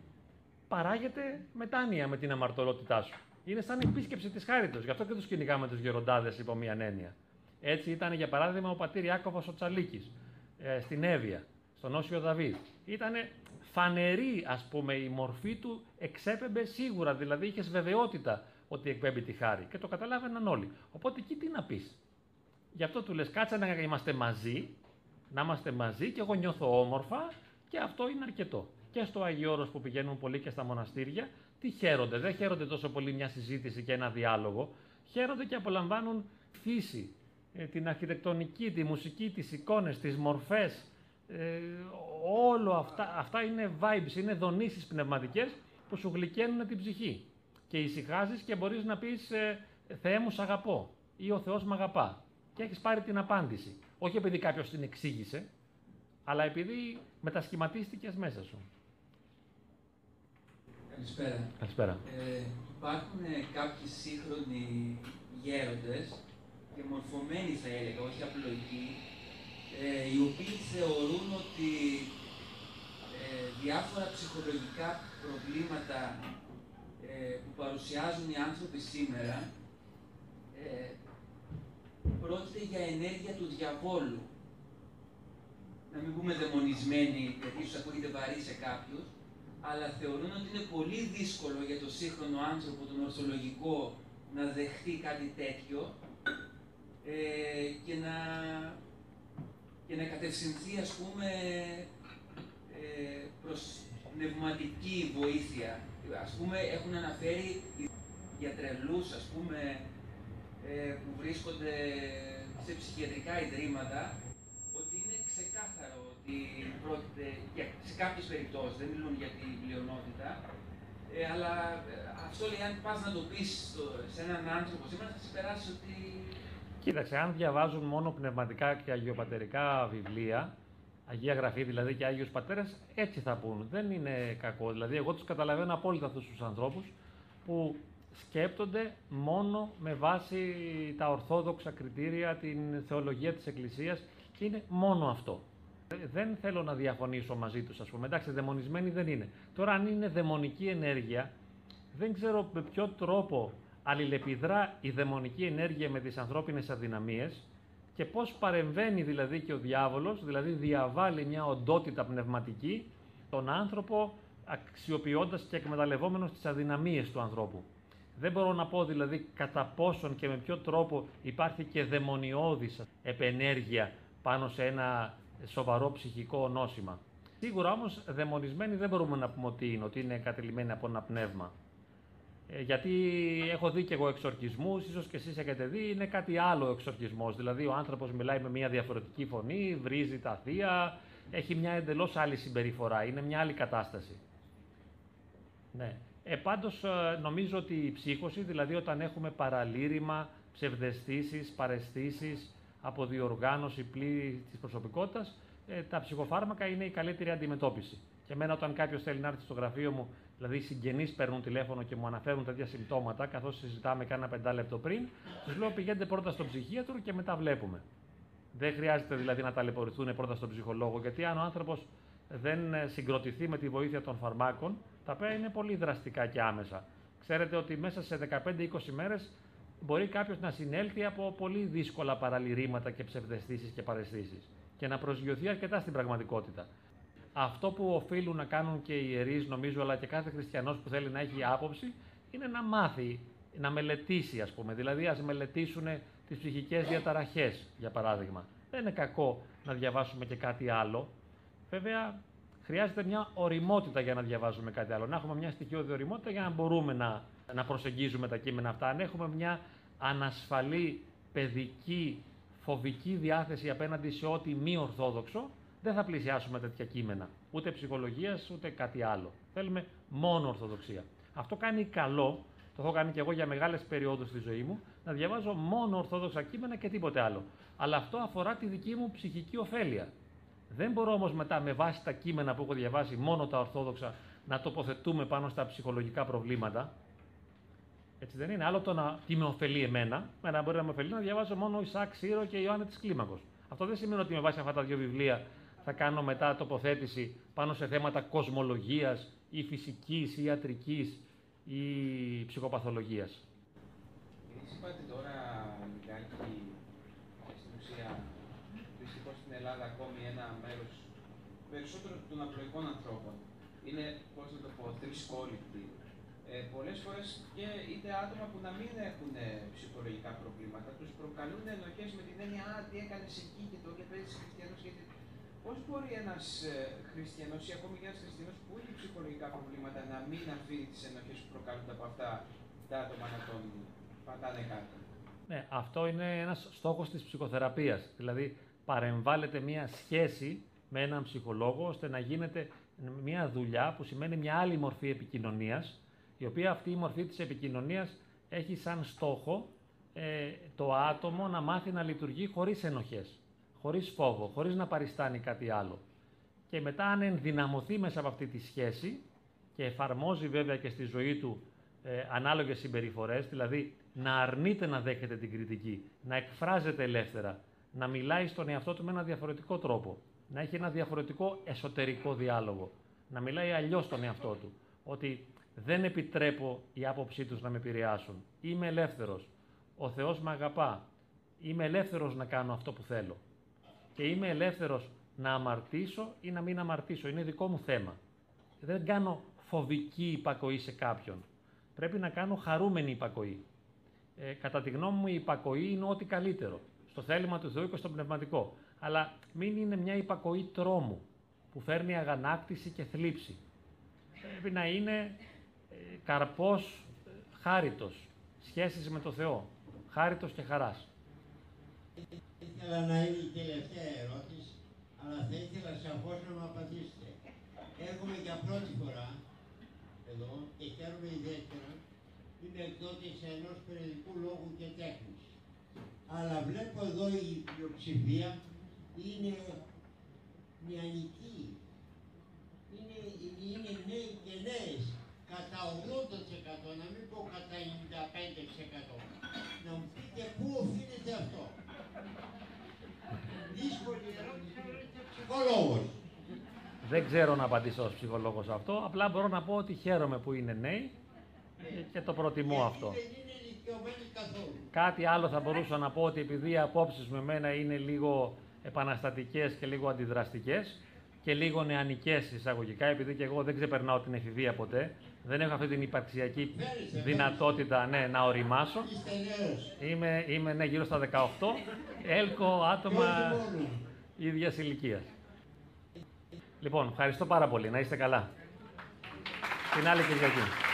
Speaker 1: παράγεται μετάνοια με την αμαρτωλότητά σου. Είναι σαν επίσκεψη της χάριτος. Γι' αυτό και τους κυνηγάμε τους γεροντάδες υπό μία έννοια. Έτσι ήταν για παράδειγμα ο πατήρ Ιάκωβος ο Τσαλίκης, ε, στην Εύβοια, στον Όσιο Δαβίδ. Ήταν φανερή ας πούμε η μορφή του, εξέπεμπε σίγουρα, δηλαδή είχες βεβαιότητα ότι εκπέμπει τη χάρη και το καταλάβαιναν όλοι. Οπότε εκεί τι να πεις. Γι' αυτό του λες κάτσε να είμαστε μαζί, να είμαστε μαζί και εγώ νιώθω όμορφα και αυτό είναι αρκετό. Και στο Αγιώρος που πηγαίνουν πολύ και στα μοναστήρια, τι χαίρονται. Δεν χαίρονται τόσο πολύ μια συζήτηση και ένα διάλογο. Χαίρονται και απολαμβάνουν φύση, ε, την αρχιτεκτονική, τη μουσική, τις εικόνες, τις μορφές, ε, όλο αυτά, αυτά είναι vibes, είναι δονήσεις πνευματικές που σου γλυκαίνουν την ψυχή. Και ησυχάζεις και μπορείς να πεις ε, «Θεέ μου σ' αγαπώ» ή «Ο Θεός με αγαπά» και έχεις πάρει την απάντηση. Όχι επειδή κάποιος την εξήγησε, αλλά επειδή μετασχηματίστηκες μέσα σου.
Speaker 12: Καλησπέρα.
Speaker 1: Καλησπέρα.
Speaker 12: Ε, υπάρχουν κάποιοι σύγχρονοι γέροντες και μορφωμένοι θα έλεγα, όχι απλοϊκοί, ε, οι οποίοι θεωρούν ότι ε, διάφορα ψυχολογικά προβλήματα ε, που παρουσιάζουν οι άνθρωποι σήμερα ε, πρόκειται για ενέργεια του διαβόλου. Να μην πούμε δαιμονισμένοι, γιατί ίσως ακούγεται βαρύ σε κάποιους, αλλά θεωρούν ότι είναι πολύ δύσκολο για τον σύγχρονο άνθρωπο, τον ορθολογικό, να δεχτεί κάτι τέτοιο ε, και, να, και να κατευθυνθεί, ας πούμε, ε, προς πνευματική βοήθεια. Ας πούμε, έχουν αναφέρει για τρελούς, ας πούμε, ε, που βρίσκονται σε ψυχιατρικά ιδρύματα, ότι είναι ξεκάθαρο ότι πρόκειται, για, σε κάποιες περιπτώσεις, δεν μιλούν για την πλειονότητα, ε, αλλά ε, αυτό λέει, αν πας να το πεις σε έναν άνθρωπο σήμερα, θα σε περάσει ότι
Speaker 1: Κοίταξε, αν διαβάζουν μόνο πνευματικά και αγιοπατερικά βιβλία, Αγία Γραφή δηλαδή και Άγιος Πατέρας, έτσι θα πούν. Δεν είναι κακό. Δηλαδή, εγώ τους καταλαβαίνω απόλυτα αυτούς τους ανθρώπους που σκέπτονται μόνο με βάση τα ορθόδοξα κριτήρια, την θεολογία της Εκκλησίας και είναι μόνο αυτό. Δεν θέλω να διαφωνήσω μαζί τους, ας πούμε. Εντάξει, δαιμονισμένοι δεν είναι. Τώρα, αν είναι δαιμονική ενέργεια, δεν ξέρω με ποιο τρόπο αλληλεπιδρά η δαιμονική ενέργεια με τις ανθρώπινες αδυναμίες και πώς παρεμβαίνει δηλαδή και ο διάβολος, δηλαδή διαβάλλει μια οντότητα πνευματική τον άνθρωπο αξιοποιώντας και εκμεταλλευόμενος τις αδυναμίες του ανθρώπου. Δεν μπορώ να πω δηλαδή κατά πόσον και με ποιο τρόπο υπάρχει και δαιμονιώδης επενέργεια πάνω σε ένα σοβαρό ψυχικό νόσημα. Σίγουρα όμως δαιμονισμένοι δεν μπορούμε να πούμε ότι είναι, ότι είναι κατελημένοι από ένα πνεύμα. Ε, γιατί έχω δει και εγώ εξορκισμούς, ίσως και εσείς έχετε δει, είναι κάτι άλλο ο εξορκισμός. Δηλαδή, ο άνθρωπος μιλάει με μια διαφορετική φωνή, βρίζει τα θεία, έχει μια εντελώς άλλη συμπεριφορά, είναι μια άλλη κατάσταση. Ναι. Ε, πάντως, ε, νομίζω ότι η ψύχωση, δηλαδή όταν έχουμε παραλήρημα, ψευδεστήσεις, παρεστήσεις, αποδιοργάνωση πλήρη της προσωπικότητας, ε, τα ψυχοφάρμακα είναι η καλύτερη αντιμετώπιση. Και εμένα όταν κάποιος θέλει να έρθει στο γραφείο μου, δηλαδή οι συγγενείς παίρνουν τηλέφωνο και μου αναφέρουν τέτοια συμπτώματα, καθώς συζητάμε κάνα πεντάλεπτο πριν, τους λέω πηγαίνετε πρώτα στον ψυχίατρο και μετά βλέπουμε. Δεν χρειάζεται δηλαδή να ταλαιπωρηθούν πρώτα στον ψυχολόγο, γιατί αν ο άνθρωπος δεν ε, συγκροτηθεί με τη βοήθεια των φαρμάκων, τα οποία είναι πολύ δραστικά και άμεσα. Ξέρετε ότι μέσα σε 15-20 μέρες μπορεί κάποιος να συνέλθει από πολύ δύσκολα παραλυρήματα και ψευδεστήσεις και παρεστήσεις και να προσγειωθεί αρκετά στην πραγματικότητα. Αυτό που οφείλουν να κάνουν και οι ιερείς, νομίζω, αλλά και κάθε χριστιανός που θέλει να έχει άποψη, είναι να μάθει, να μελετήσει, ας πούμε. Δηλαδή, ας μελετήσουν τις ψυχικές διαταραχές, για παράδειγμα. Δεν είναι κακό να διαβάσουμε και κάτι άλλο. Βέβαια, χρειάζεται μια οριμότητα για να διαβάζουμε κάτι άλλο. Να έχουμε μια στοιχειώδη οριμότητα για να μπορούμε να, να προσεγγίζουμε τα κείμενα αυτά. Αν έχουμε μια ανασφαλή, παιδική, φοβική διάθεση απέναντι σε ό,τι μη ορθόδοξο, δεν θα πλησιάσουμε τέτοια κείμενα. Ούτε ψυχολογίας, ούτε κάτι άλλο. Θέλουμε μόνο ορθοδοξία. Αυτό κάνει καλό, το έχω κάνει και εγώ για μεγάλες περιόδους στη ζωή μου, να διαβάζω μόνο ορθόδοξα κείμενα και τίποτε άλλο. Αλλά αυτό αφορά τη δική μου ψυχική ωφέλεια. Δεν μπορώ όμως μετά με βάση τα κείμενα που έχω διαβάσει μόνο τα ορθόδοξα να τοποθετούμε πάνω στα ψυχολογικά προβλήματα. Έτσι δεν είναι. Άλλο το να τι με ωφελεί εμένα, να μπορεί να με ωφελεί να διαβάζω μόνο Ισaac Σύρο και Ιωάννη της Κλίμακος. Αυτό δεν σημαίνει ότι με βάση αυτά τα δύο βιβλία θα κάνω μετά τοποθέτηση πάνω σε θέματα κοσμολογίας ή φυσικής ή ιατρικής ή ψυχοπαθολογίας.
Speaker 3: Εσείς είπατε τώρα λιγάκι στην ουσία δυστυχώς στην Ελλάδα ακόμη ένα μέρος περισσότερο των απλοϊκών ανθρώπων είναι, πώς να το πω, τρισκόληπτοι. Ε, πολλές φορές και είτε άτομα που να μην έχουν ψυχολογικά προβλήματα, τους προκαλούν ενοχές με την έννοια «Α, τι έκανες εκεί και το και παίζεις χριστιανός και Πώς μπορεί ένας ε, χριστιανός ή ακόμη και ένας χριστιανός που έχει ψυχολογικά προβλήματα να μην αφήνει τις ενοχές που προκαλούνται από αυτά τα άτομα να τον πατάνε κάτω;
Speaker 1: Ναι, αυτό είναι ένας στόχος της ψυχοθεραπείας. Δηλαδή, παρεμβάλλεται μία σχέση με έναν ψυχολόγο, ώστε να γίνεται μία δουλειά που σημαίνει μια άλλη μορφή επικοινωνίας, η οποία αυτή η μορφή της επικοινωνίας έχει σαν στόχο ε, το άτομο να μάθει να λειτουργεί χωρίς ενοχές χωρίς φόβο, χωρίς να παριστάνει κάτι άλλο. Και μετά αν ενδυναμωθεί μέσα από αυτή τη σχέση και εφαρμόζει βέβαια και στη ζωή του ε, ανάλογες συμπεριφορές, δηλαδή να αρνείται να δέχεται την κριτική, να εκφράζεται ελεύθερα, να μιλάει στον εαυτό του με ένα διαφορετικό τρόπο, να έχει ένα διαφορετικό εσωτερικό διάλογο, να μιλάει αλλιώς στον εαυτό του, ότι δεν επιτρέπω η άποψή τους να με επηρεάσουν, είμαι ελεύθερος, ο Θεός με αγαπά, είμαι ελεύθερος να κάνω αυτό που θέλω και είμαι ελεύθερος να αμαρτήσω ή να μην αμαρτήσω. Είναι δικό μου θέμα. Δεν κάνω φοβική υπακοή σε κάποιον. Πρέπει να κάνω χαρούμενη υπακοή. Ε, κατά τη γνώμη μου η υπακοή είναι ό,τι καλύτερο. Στο θέλημα του Θεού και στο πνευματικό. Αλλά μην είναι μια υπακοή τρόμου που φέρνει αγανάκτηση και θλίψη. Πρέπει να είναι ε, καρπός ε, χάριτος, σχέσεις με το Θεό, χάριτος και χαράς
Speaker 5: ήθελα να είναι η τελευταία ερώτηση, αλλά θα ήθελα σαφώς να μου απαντήσετε. Έρχομαι για πρώτη φορά εδώ και χαίρομαι ιδιαίτερα. Είμαι εκδότης ενός περιοδικού λόγου και τέχνης. Αλλά βλέπω εδώ η πλειοψηφία είναι νεανική. Είναι, είναι νέοι και νέες. Κατά 80% να μην πω κατά 95%. Να μου πείτε πού οφείλεται αυτό.
Speaker 1: Δεν ξέρω να απαντήσω ως ψυχολόγος αυτό, απλά μπορώ να πω ότι χαίρομαι που είναι νέοι και το προτιμώ αυτό. Κάτι άλλο θα μπορούσα να πω ότι επειδή οι απόψεις με μένα είναι λίγο επαναστατικές και λίγο αντιδραστικές και λίγο νεανικές εισαγωγικά, επειδή και εγώ δεν ξεπερνάω την εφηβεία ποτέ, δεν έχω αυτή την υπαρξιακή δυνατότητα ναι, να οριμάσω. Είμαι, είμαι ναι, γύρω στα 18. Έλκω άτομα ίδιας ηλικίας. Λοιπόν, ευχαριστώ πάρα πολύ. Να είστε καλά. Την άλλη Κυριακή.